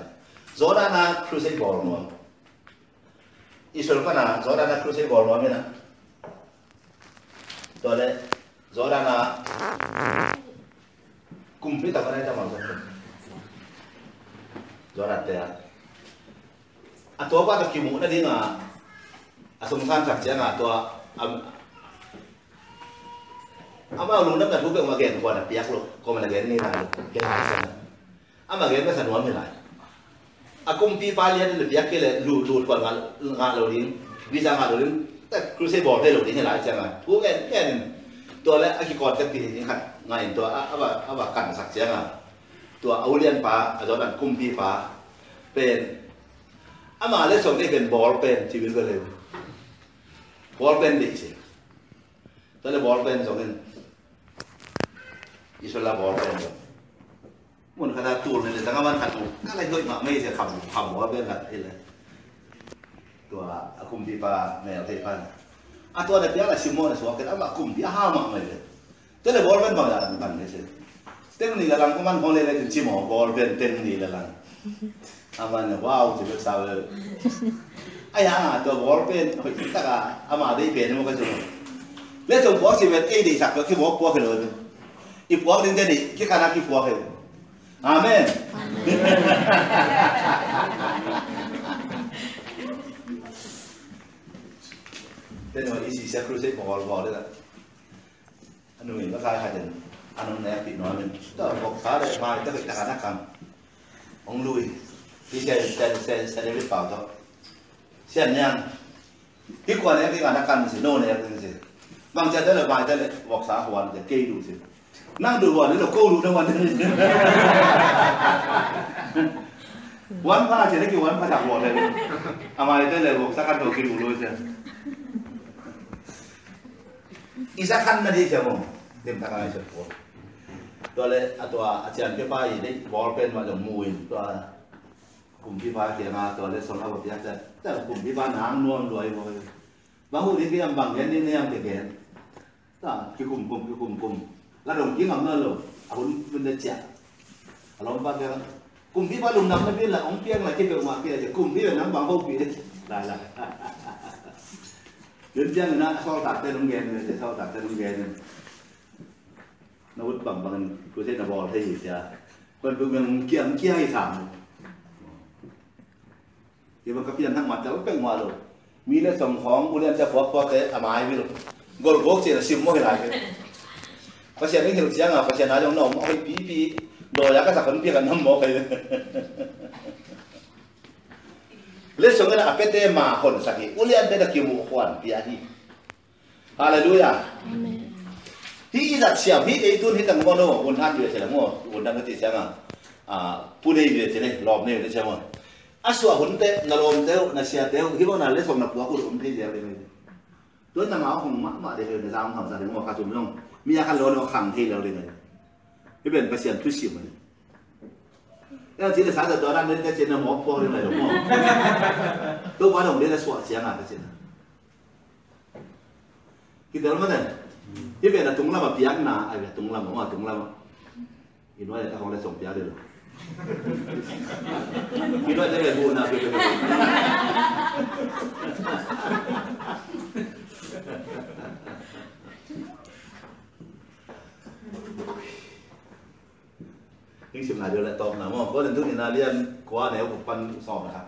soda na cruise ball mo isol ka na soda na cruise ball mo na tole soda na kumpi ta kana ta ma soda te a ato ba ta kimu na dinga asung san sak nga to ama lu nak tu ke magen ko na piak lu ko ma gen ni na ke ha sa ama gen ka san wa mi lai akum pi pa lia de piak ke le lu lu ko nga nga lo din vi sa nga lo din ta cru se bo te lo din lai cha nga pu gen gen ตัวและอคิกรจะปีนี้ขัดไงตัวอ่ะว่าอ่ะว่ากันสักเสียงอ่ะตัวเอาเลียนปลาอาจารย์กุมพีปลาเป็นอามาเลยส่งได้เป็นบอลเป็นชีวิตก็เลยบอลเป็นดิสิตอนนี้บอลเป็นส่งเป็น isola bor ben mun kada tur ne tanga ban katu kala doi ma me se kham kham wa be la ile tua akum di pa me te pa a tua de piala simone so ke ama akum di ha ma me te le bol ben ma da ban ne se teng ni galang ko man ko le le tin chi mo bol ben teng ni la lang ama ne wow ti be sa le ai ha to bol ben ho ti ta ka ama dei ben mo ka so le so bo si met ei dei sak ko ki bo ko ke lo i po din de ni ki kana ki po ke Amen. Then when easy sacrifice mo wal wal da. Anu ni ba kai hadan. Anu na pi no men. Da ko ka de mai ta ta na kam. Ong lui. Ki se se se se le pa to. Sian yang. Ki kwa ne ki ka na kan si no ne ya tin si. Bang cha da le mai da le wok sa hwan de ke du si. năng được gọi đấy là cô đủ đâu mà 원화 제대로 원화 다 원래 아마 이때를 뭐 사간 거 기록 올려서 이사칸 말이 저거 dem tak ada sepo tole atau acian pe pai ni bol pen ma jong mui to kum pi pa ke ma to le song ha bo pia ta ta kum pi pa nang nuon loi bo ba hu ni ke am bang yen ni ne am ke ke ta ki kum kum ki kum kum. đồng chí ngầm lên rồi ông bên đây chả ông ba cái cùng đi ba lùng nắm nó biết là ông piang là cái việc mà kia là cùng đi là nắm bằng vô kia là là đến chân nó sau tạt tên ông nghe này thì sau tạt tên ông nghe này nó vẫn bằng bằng cứ thế là bò thế gì chả còn cứ mình kia ông kia hay thảm thì mà các phi nhân thắc mắc cháu bên ngoài rồi มีเรื่องส่งของบุเรียนจะพอพอแต่อามายไม่รู้กอลโกกเสียสิมโมให้หลายเลย pasian ni thil chiang a ah, pasian a long nom hoi pi pi lo ya ka sakon pi kan nam mo kai le song na apete ma hon saki. Ulian de da ki mu khwan pi a hi hallelujah amen. Hi i zat siam. Hi e tun hi tang mo no. Un han de se la mo. Un dang ti chiang a ah. a ah, pu nei de se ne lob nei de se mo. Aswa hun te na lom teo na sia teo hi na le song na pu a ku um pi je le ni tuan na ma hong ma ma de he na zam ham sa de mo ka chum long จะทำทำสัตว์ของข้าจุ่มลงมีอาการร้อนเราขังที่เราเลยไงที่เป็นเปอร์เซ็นต์ทุกสิ่งเลยแล้วที่เราสาตัวนั้นเนี่ยจะเจนหมอพอเลยไหมหรอหมอตัวบ้านของเรียนสวดเสียงอ่ะก็เจนคิดดูมั้ยเนี่ยที่เป็นตรงเราแบบปีกหนาไอ้แบบตรงเราบอกว่าตรงเราอินว่าจะของเราส่งปีกเลยหรอคิดว่ าจะเป็นบูนะเป็นบู nhưng chừng nào đưa lại tôm nào mà có lần thứ thì là liên quá nếu một phân sò mà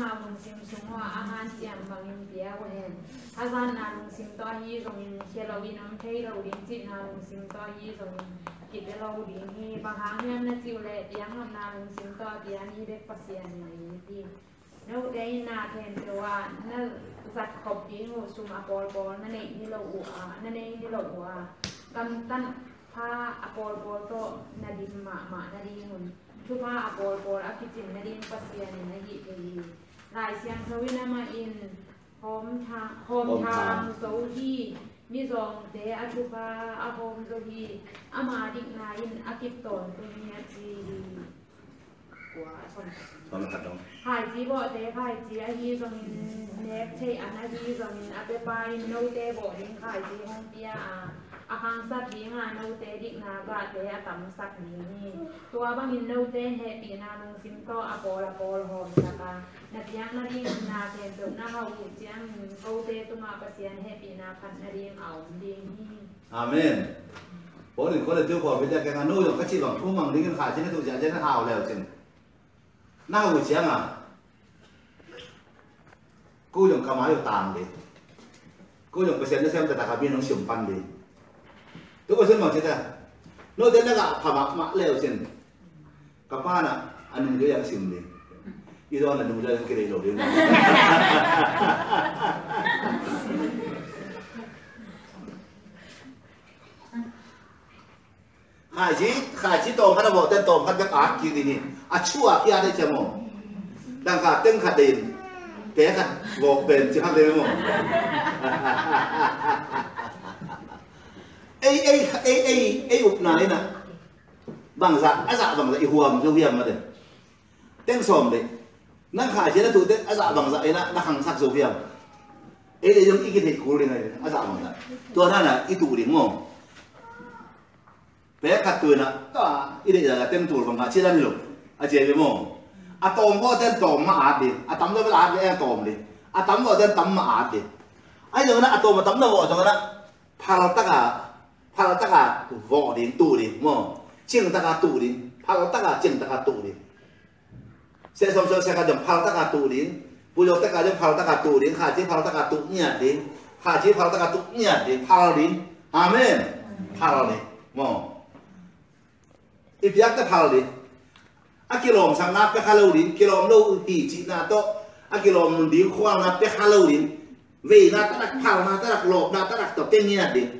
ama mung sim sungo ama siam bang in bia wen hazan na mung sim to hi rong in che lo in am thei lo din chi na mung sim to hi rong in kit de lo din hi bang ha ngam na chiu le yang am na mung sim to dia ni de pa sian na yi ti no de na ten to wa na zat khop bi ngo sum a bol bol na nei ni lo u a na nei ni lo u a kam tan pa a bol bol to na di ma ma na di hun ทุกภาอโปลโปลอภิจินนาดินปัสยานินาหิเตยี then to wa na zat copy ngo sum apol pol na nei ni lo u a na nei ni lo u a kam tan pha apol pol to na dim ma ma na di mun thu pha apol pol a kitchen na din pasia ni na hi pe lai siang so na ma in hom tha hom thang so อาการสัตว์ีงานเตดิกนาบาเตะตัมสักนี้นี่ตัวบางอินเอเตเฮปีนาลงซิมโตอโปลอโอลหอมสักานักยังนาดีนาเทนเบลนาเฮาอุจยังเอาเตตุมาปเสียนเฮปีนาพันนาดีเอาดีนี่อาเมนโอ้หนึ่งคนเดียวขอไปจากแกงานู่ยก็ชิวังคู่มังดิ้งกันขาดชิ้นตัวอย่างเช่นเอาแล้วจริงน่าหัวเชียงอะกูยังขมาอยู่ตามดิกูยังเปอร์เซ็นต์จะเซมแต่ตาขาบีน้องชิมปันดิ ตัว่าเส้นมาเช่นนั้นโน้ตเส้นนั่นก็ผ่าบักมาเลี้ยวเส้นกับป้าน่ะอันนึงก็ยังซิมเลยอีโดนอันนึงก็ยักเกลียดเลยนะข้าจีข้าจีตอมขัดบอกเต้นตอมขัดยังอาร์กีดีนี่อาชั่วพี่อาได้เจมอดังกาเต้นขาดดินเตะขัดบอกเป็นจะทำได้ไหง ấy ấy ấy ấy ấy ụp này nè. Bằng dạ á dạ bằng dạ huồm cho hiểm mà đấy tên sòm đấy. Nó khai chế là tụ tên á dạ bằng dạ ấy nó nó hàng sắc dầu hiểm ấy để dùng ý cái thịt cú lên này, á dạ bằng dạ. Tua nói là ý tụ điểm không bé khát cười nè. Đó ý đấy là tên tụ bằng cả chia ra nhiều. À chế với không à tôm có tên tôm mà ạt đi. À tắm đâu mới ạt đi em tôm đi. À tắm có tên tắm mà ạt đi. Ai giờ nó à tôm mà tắm đâu vỏ cho nó. Thà là tất cả 怕了大家五零度零么，正大家度零，怕了大家正大家度零。现在说说现在就怕了大家度零，不就大家就怕了大家度零，下集怕了大家度廿零，下集怕了大家度廿零，怕了零，阿门，怕了零么？一边的怕了零，阿基隆上那别哈喽零，基隆喽地址那都，阿基隆零荒那别哈喽零，为那大家怕那大家落那大家都变廿零。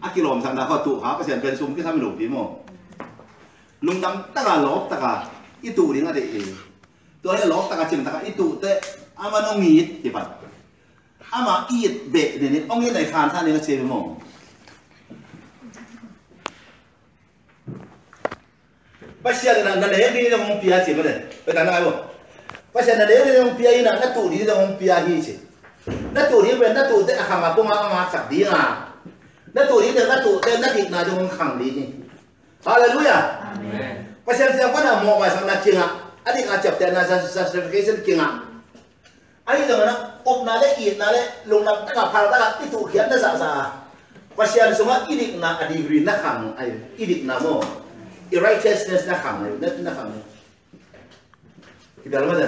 아끼로 상다가 또 가까스야 변수 옮기 삼일 오비 뭐 룽담 따가 롭 따가 itu uri ngade e to le lok taka cim taka itu te ama no ngit tipat ama iit be ne ne ong ne khan sa ne ka cebe mo pasia le na le ni ne mong pia cebe le pe ta na bo pasia na le ne mong pia ina na tu ri ne mong pia hi ce na tu ri be na tu te akha ma ko ma ma sak di nga ตะกาจึงตะกาอีตูเตะอามาน้องมีดที่ปัดอามาอีดเบะเนี่ยนี่องค์นี้ในคานท่านนี่ก็เชื่อมอง pasien na na le ni na mong pia chi mane pe ta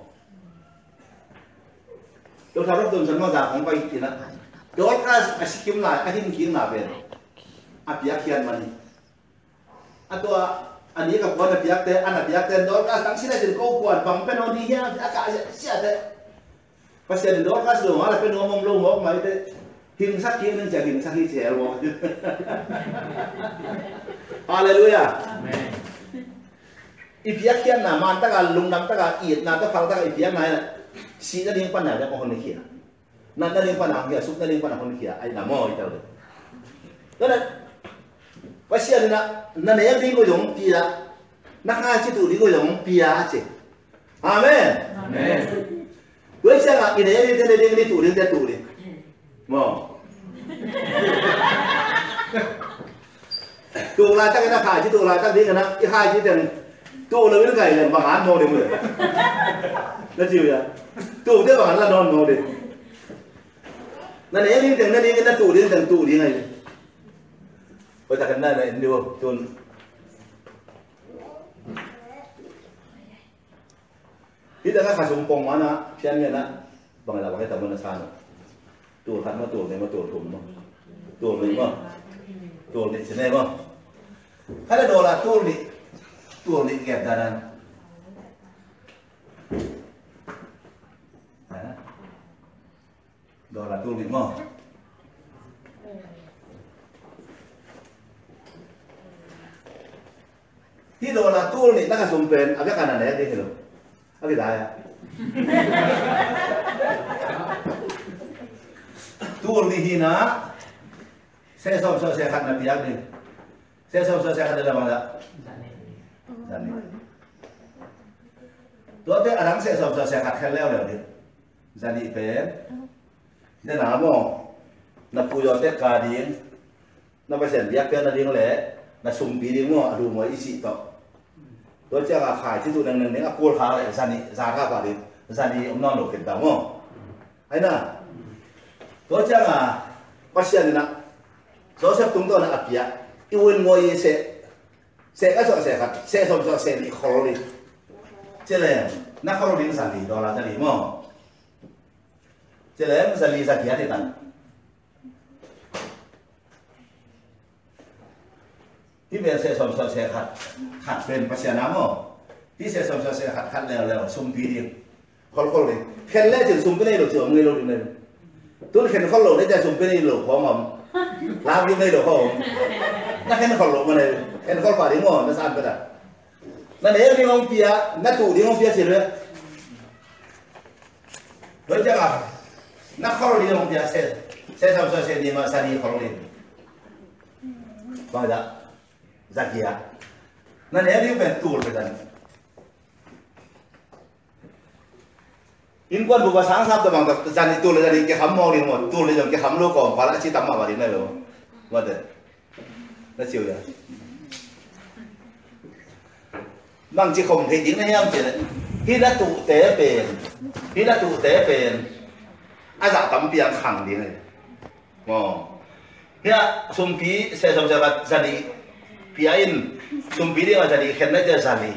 dùng cái số bằng đi cũng mà cùng sòng cũng cái tiếng bên Apple bia là cái cái gì gì mi xem lấy lót gì gì cô bây nay rồi thì là phải xem na xem hào mà mà phải tin cái gì gì bà nè à phải xem mình lâu tổ rồi à cô đây cùng cái nát thì tất cả cụ ấy chăng à à tôi đang thâu thay là cùng sòng cũng cái tiếng nhưจะเรียนcái gì ai ha นี่ก็ต้องเกลวินอักษรกิสินี่จะคอยไปเป็นมันเปียแค่ไหนเป็นบางเรียนมาไม่เป็นมองเราทำรถตุนสันมาจากของไปกินนะโดยถ้าอาชีพกิมหลายอาชีพกินหล si na ding pana da ko hon kia. Na na ding pana kia sub na ding pana hon kia. Ai na mo ita de na pasia na na ne đi ko yong pia na hai chi tu đi ko yong pia chứ, amen! Amen. Với xe ngạc cái này đi đi đi tủ đi đi tủ đi mò tủ là chắc cái nó hai chứ tủ là chắc đi cái nó cái khai chứ tiền 또올라왜이렇게 막안 나오네 뭐야 나 지우야 또 내가 안 나오는 거래 난 애인 땡 나는 이게 나 또리 땡 또리 나이 거다 간다 나 인도 돈 이따 가 가서 공부 하나 피하면 나 bằng là bằng cái tầm bên là sao tù khăn mà tù này mà tù thùng mà tù này mà tù này thế này mà khá là đồ là tù này surely get that answer. Đó là tôi đúng không? Thì đó là tôi ni tak sum pen agak kanan ya dia lo. Agak dah ya. Tur ni hina saya sok sok saya akan nabi agni. Saya sok sok saya akan dalam ada. นั่นเองตัวเตะอันนั้เสียสอบจะเสียขาดแค่แล้วเลยดิจันนี่เป็นเนี่ยหนามองนับปุยอเตะกาดิ้งนับไปเสียนเบียกเป็นอะไรดิ้งแหลยนับสุ่มปีดิ้งมั่วดูมวยอิสิต่อตัวเจ้าขายที่ตัวนึงนึงเนี่ยกูขาเลยจันนี่จางก้าปาดิ้จันนี่อมนอนหลบเห็นต่างมั่ไอ้น่ะตัวเจ้าปัสยานี่นะโซเซฟตุ้งตัวนะอับยะอีเวนมวยเสะ สก็สอเสครับเสสมสอเสนี่ขอริเจริญนักขอริซานีดอลลาร์ซานีมั้งเจริญซานีซากิยาติตัน ที่เป็นเสสมสเสขัดขัด en kol pa ringo na sa bada na ne ri ngong pia na tu ri ngong pia sirwe do jaga na kol ri ngong pia sel sel sa so sel ni ma sa ni kol ri zakia na ne ri ben tu ri dan in quan bộ sáng sắp tamang bằng tập tu là gia đình cái hầm mò đi tu là dòng cái hầm lô còn chi nó chịu ya. มั่งจะคงมเหยิงนะเนี่ยมันเจริญฮิละตุเตเป็นฮิละตุเตเป็นอาจารตั้มเปียงขังดีเลยอ๋อเนี่ยสุมพีเสียสมจะกาจะดีพิยินสุมพีเดียวจันดีเห็นไหมจะจะดี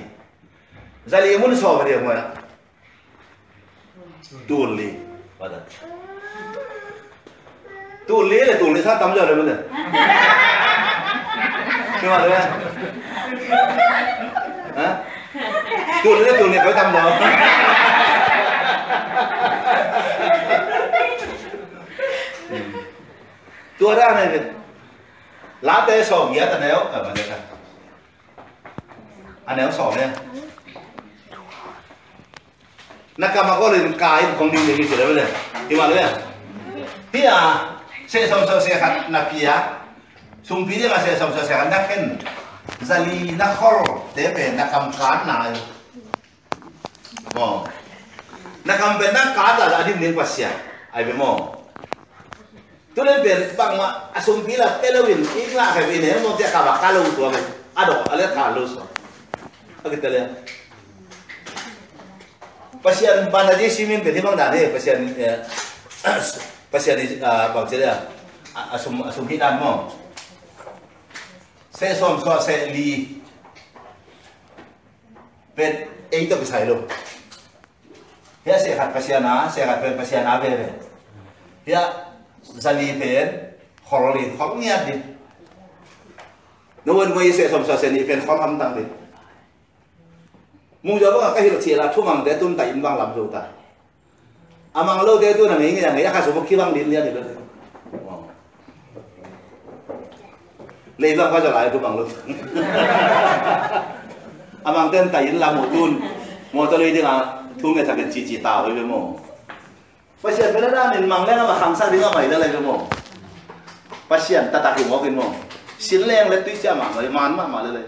จันดีมันสอบเรียกว่าตูนลีว่าแต่ตูลีเลยตูลีถ้าตั้มเจอเลยมันเนี่ยใช่ไหมเลย turunnya turunnya kau tambah tua ra này lá tê sổ nghĩa tần nếu ở bên đây này anh nếu sổ nè nó cầm mà có liền cái không đi thì chỉ đấy thì mà đấy thì à sẽ sống sống sẽ khát nạp kia sung phí thì là sẽ sống sống sẽ khát nạp khen zali na khor te be na kam kana mo. Na kam be na kada da adim pasia ai be mo. To le be ba ma asum pila telewin. Ikla ka be ne mo te ka ba kalau tu abe ado ale ka lo so. Ok te le pasian banaji simin be bang dade pasian eh, pasian eh, bang ceria asum asum hidan mo. se som so se li pet ei to pisai lo ya se hat pasiana se hat pen pasiana be be ya zali pen khoroli khong nia di nowen moi se som so se ni pen khom ham tang di mung jawa ka hilo chi la thumang de tun ta in bang lam do ta amang lo de tu na ngi ngi ya ka so mo ki bang lin lia di lo lấy vang qua trở lại thu mang lâu à mang tên tại im làm một tuân một cho lấy đi là thu nghe thật chỉ chỉ tạo với mồ pasien pela da min mang lenga ma hamsa dinga mai da le mo pasien tata ki ta kin mo sin leng le tui cha ma mai man ma ma le mà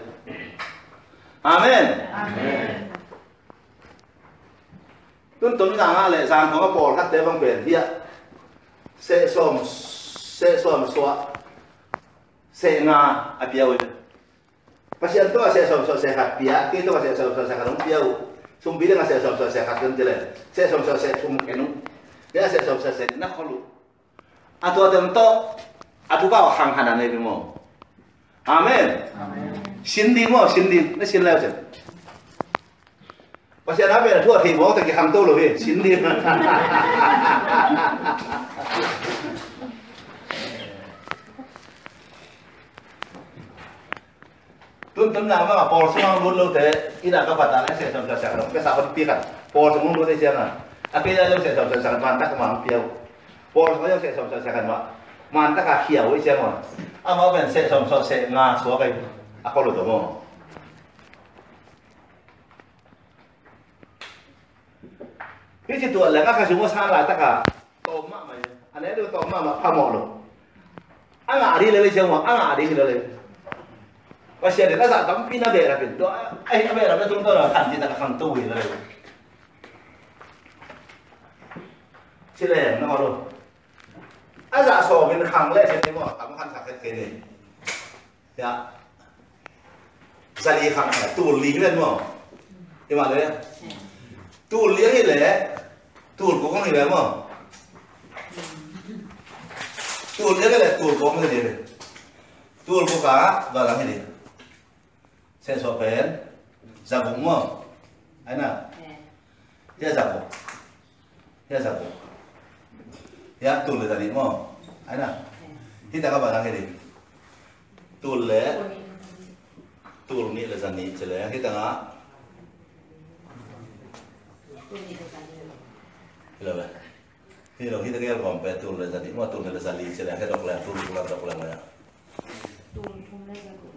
amen. Amen. Tun tum na là le sang ko por khat te bằng biển hia sẽ som sẽ som so sena nga apiau itu. Pasti antu saya sama sehat pia, itu saya sama sama sehat kamu piau. Sumbile nggak saya sama sehat kan jelas. Saya sama sama sehat sumu kenu. Ya kan. saya sama sama sehat nak kalu. Atau ada antu, aku kau hang hanan nabi mo. Amen. Sindi mo, sindi, ini lau apa sih? Pasti ada apa ya? Tuh, tiba-tiba kita hang eh. sindi. tun tum na ma por sa ngun lo te ida ka bata na se sam sa sa pe sa on pi ka por sa ngun lo te se na a pe ya lo se sam sa sa man ta ka ma pi au por sa yo se sam sa sa ka ma man ta ka hi au se ma a ma ben se sam sa se na so ka a ko lo to mo cái chuyện tuần là các cái chúng sa lại tất cả. Tôm mà mày. Anh ấy đưa tôm mà mà pha mỏ luôn. Anh à đi lên lên xem mà. Anh à đi lên lên xe để nó giả tấm pin nó về là biển đó ai nó về là nó chúng tôi là thành gì là thành tu rồi chỉ là nó rồi anh giả sổ bên hàng lệ sẽ thấy mà tấm khăn sạc cái này. Dạ gia đình hàng là tu lý lên mà nhưng mà đấy. Tu lý như lẽ tu của con người mà tu lý cái là tu của con người tu của cả và là cái 센서펜 자고 뭐 아나 ya. 자고 ya 자고 ya tulur tadi 뭐 아나 kita kapan akhir ini tulur tulur ni lepas ni celah kita ngah Hello, Thì đầu khi ta nghe vòng về tùn là giả định mà tùn là giả lý sẽ là hết đọc là tùn là đọc là mà tùn là giả định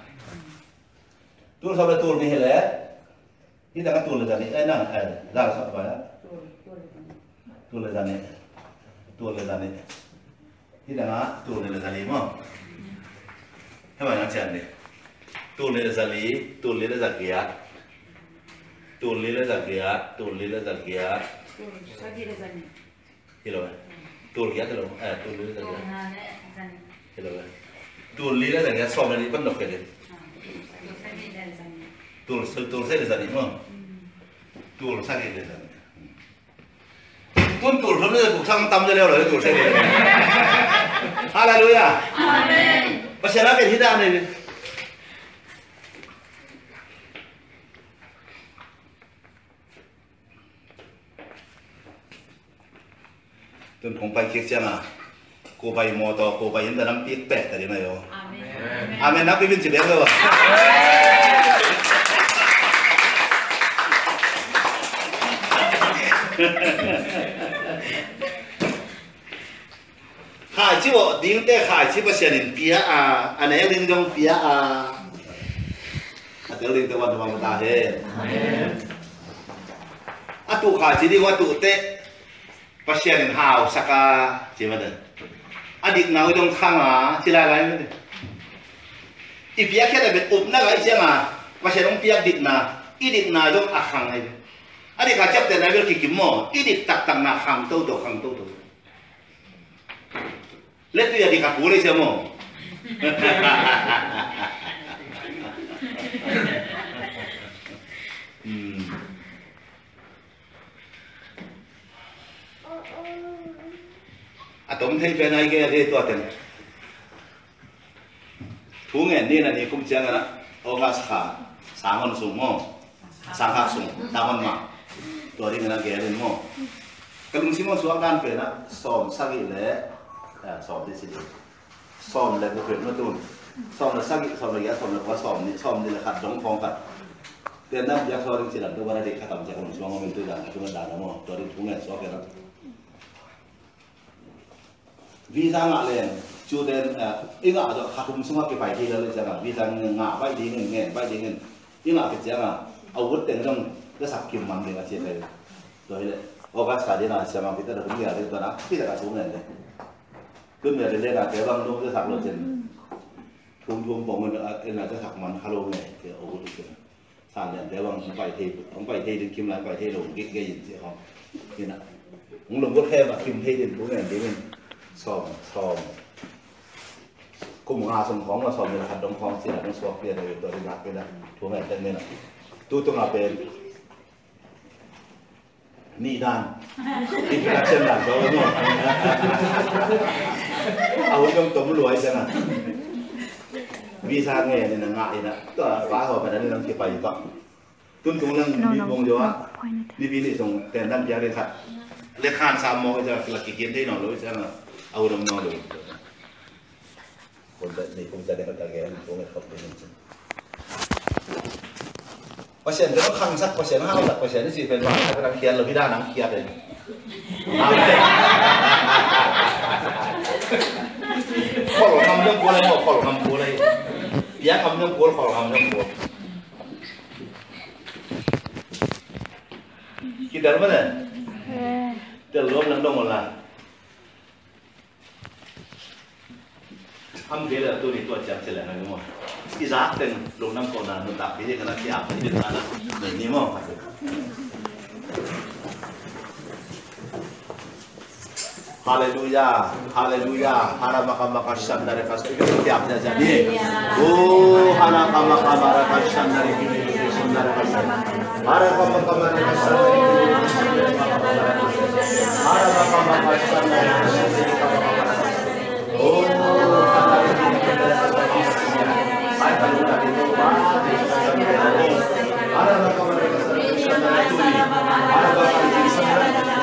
tur sabe tur ni hele ti da tur le jani ai nang ai la sa ba ya tur le jani tur le jani ti da tur le jani mo he ba yang chan ni tur le jani tur le jani ya tur le jani tur le jani ya Hello. Tur kia hello. Eh, tur le jani. Hello. Tur le jani so ba ni ban nok ke tourser, tourser les animaux. Tourser les animaux. คุณตูดสมเด็จถูกสร้างตำจะเร็วเลยตูดเสร็จเลยอะไรรู้อะประชาชนเป็นที่ด้านเลยจนผมไปเคียเชียอะกูไปมอต่อกูไปยันแต่น้ำปี๊กแตกแต่เดียวนะโยอาเมนนะพี่บินสิเลี้ยเลยวะ khải chi bộ điên tê khải chi bộ xem in à anh ấy linh đông pia à anh tiếng linh tê quan tâm ta hết à tụ khải chi đi qua tu tê bác sĩ anh hào saka chỉ mà đấy anh đi nào dong khang à chỉ là cái gì ít pia khi là bị ụp na cái gì mà bác sĩ ông pia đi na ít đi na dong à khang này สามหักสูงดาวันมาตัวที่เงินแกเรียนมั้งกำลังชิมว่าสวมด้านเป็นนะสอมสักอีเล่สอมที่สิสอมเล ยก็เป็นมาตุนสอมแล้วสักอีสอมเลยแกสอมแล้วก็สอมนี่สอมนี่แหละขัดดงฟองกัน Tiada yang seorang silat tu berada di kata macam kalau semua orang itu dah cuma dah nama dari tungai so kira. Visa ngak len, cuden ingat ada hakum semua ke pai dia lalu jangan visa ngak pai dia ngeng pai dia ngeng. Ingat ke jangan awut tenggang ke sakkim mandi ngasih dari doile o kas kadi na sama kita dah kumi ada tuan aku tidak kasih mana deh kumi ada dia nak kebang dong kita saklo jen tung tung bangun enak kita sak man halo ni kita ogut tu kan sahnya kebang sampai teh sampai teh dan kim lain sampai teh lo gig gig je hong ni nak ngulung kau kaya kim teh dan kau ni dia som som ุ่มอาสมของมาสอบเนี่ยครับดงของเสียดงสวกเนี่ยโดยโดยรักไปนะถูกไหมเต็มเนี่ยตู้ต้องเอาเป็น นี่ด้านนี่เป็นเช่นดันเขาเนาะเอาต้องตมรวยใช่ไหม visa nghe nên là ngại nè tức là phá hợp phải nên làm cái bài tập tuân thủ năng bị bông gió đi bị đi xong tiền đăng giá lên thật lên khan sao mò giờ là cái kiến thế nào lối sẽ là ao đồng nó đượcคนนี้คงจะได้ ปอร์เซ็นต์จะต้องคังสักเปอร์เซ็นต์ห้าสักเปอร์เซ็นต์ที่สี่เป็นว่าแต่กำลังเคลียร์เราพี่ด้านหนังเคลียร์เลยเอาเลยขอหลงทำเรื่องกูเลยรบอกขอหลงทำกูอะไรอย่าทำเรื่องกูขอหลงทำเรื่องกูคิดได้ไหมเนี่ยเดี๋ยวมน้ำดงหมดละ ham gele to ni to cha chela na mo ki za lo nam ko na no ta pi de kana ki a pi de kana harap makam makasam dari pasti kita jadi. Oh, harap makam makasam dari kita tiap jadi. Harap makam makasam dari kita tiap jadi. Harap makam makasam.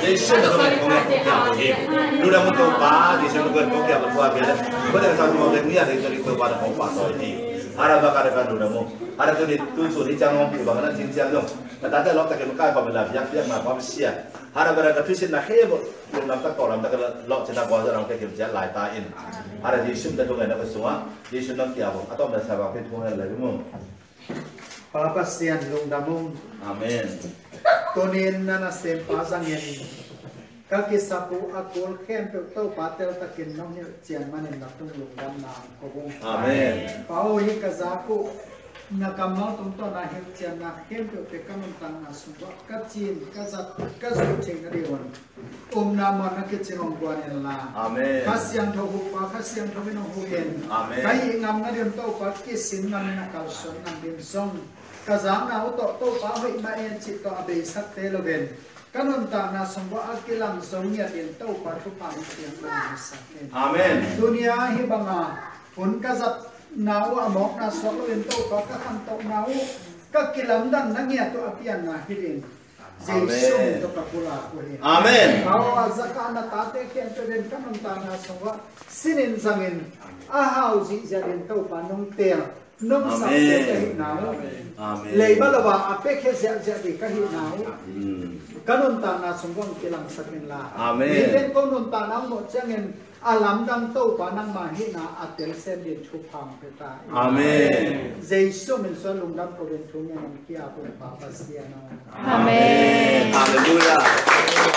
Deixando como é que é o rei. Lula muito padre, se não quer como é a tua vida. Quando essa uma alegria de ter que para o passo aí. Ara bakar kan lula mo. Ara tu de tu tu ni jangan ke bangana jin jang dong. Kata ada lok tak kena kau bela biak biak ma pam sia. Ara bara ka tusin na hebo. Lum nak tak kolam tak lok cina kau orang ke kerja lai Atau dah sabak ke tu ngana lagi mo. Papa sian lung damung. Amin. Tonin na na sem pasang yan ka ki sapu akol khem pe to patel takin no ni chian manin na tung lung dam na ko bung Amin. pao hi ka zaku na kamal tum to na hem chian na khem pe pe kam tang na su ba ka chin ka zat ka zu ching na riwan um na ma na ke chinong kwa ni la Amin. Kasyang tho hu pa kasyang tho min hu hen Amen. kai ngam na rim to pa ki sin ngam na kal son nam song ka zang na to to pa hoi ma en chi to abe sak te lo ben kanon ta na song wa akilang song ya den to pa thu pa ni tiang ba sak ten Amin. dunia hi pun ka zat nau amok na so lo ben to pa ka han to nau ka kilam dan na ngia to apian na hilin Jesu to ka pula ko hin Amin. Bawa zakana tate kian to den kanong tanga sawa sinin zangin ahaw zi jadin tau panong ter nong sa Amen. te kahi nao Amin. lei balawa ape khe zia zia di kahi nao Hmm. kanon ta na sungwang kilang sakin la Amen. Nilen ko nun ta na mo changin alam dang to pa nang mahi na atel sen din chu phang pe ta Amen. Jesu min so lung dam ko ben thu nya nam kia ko pa pa sia na Amen. Hallelujah.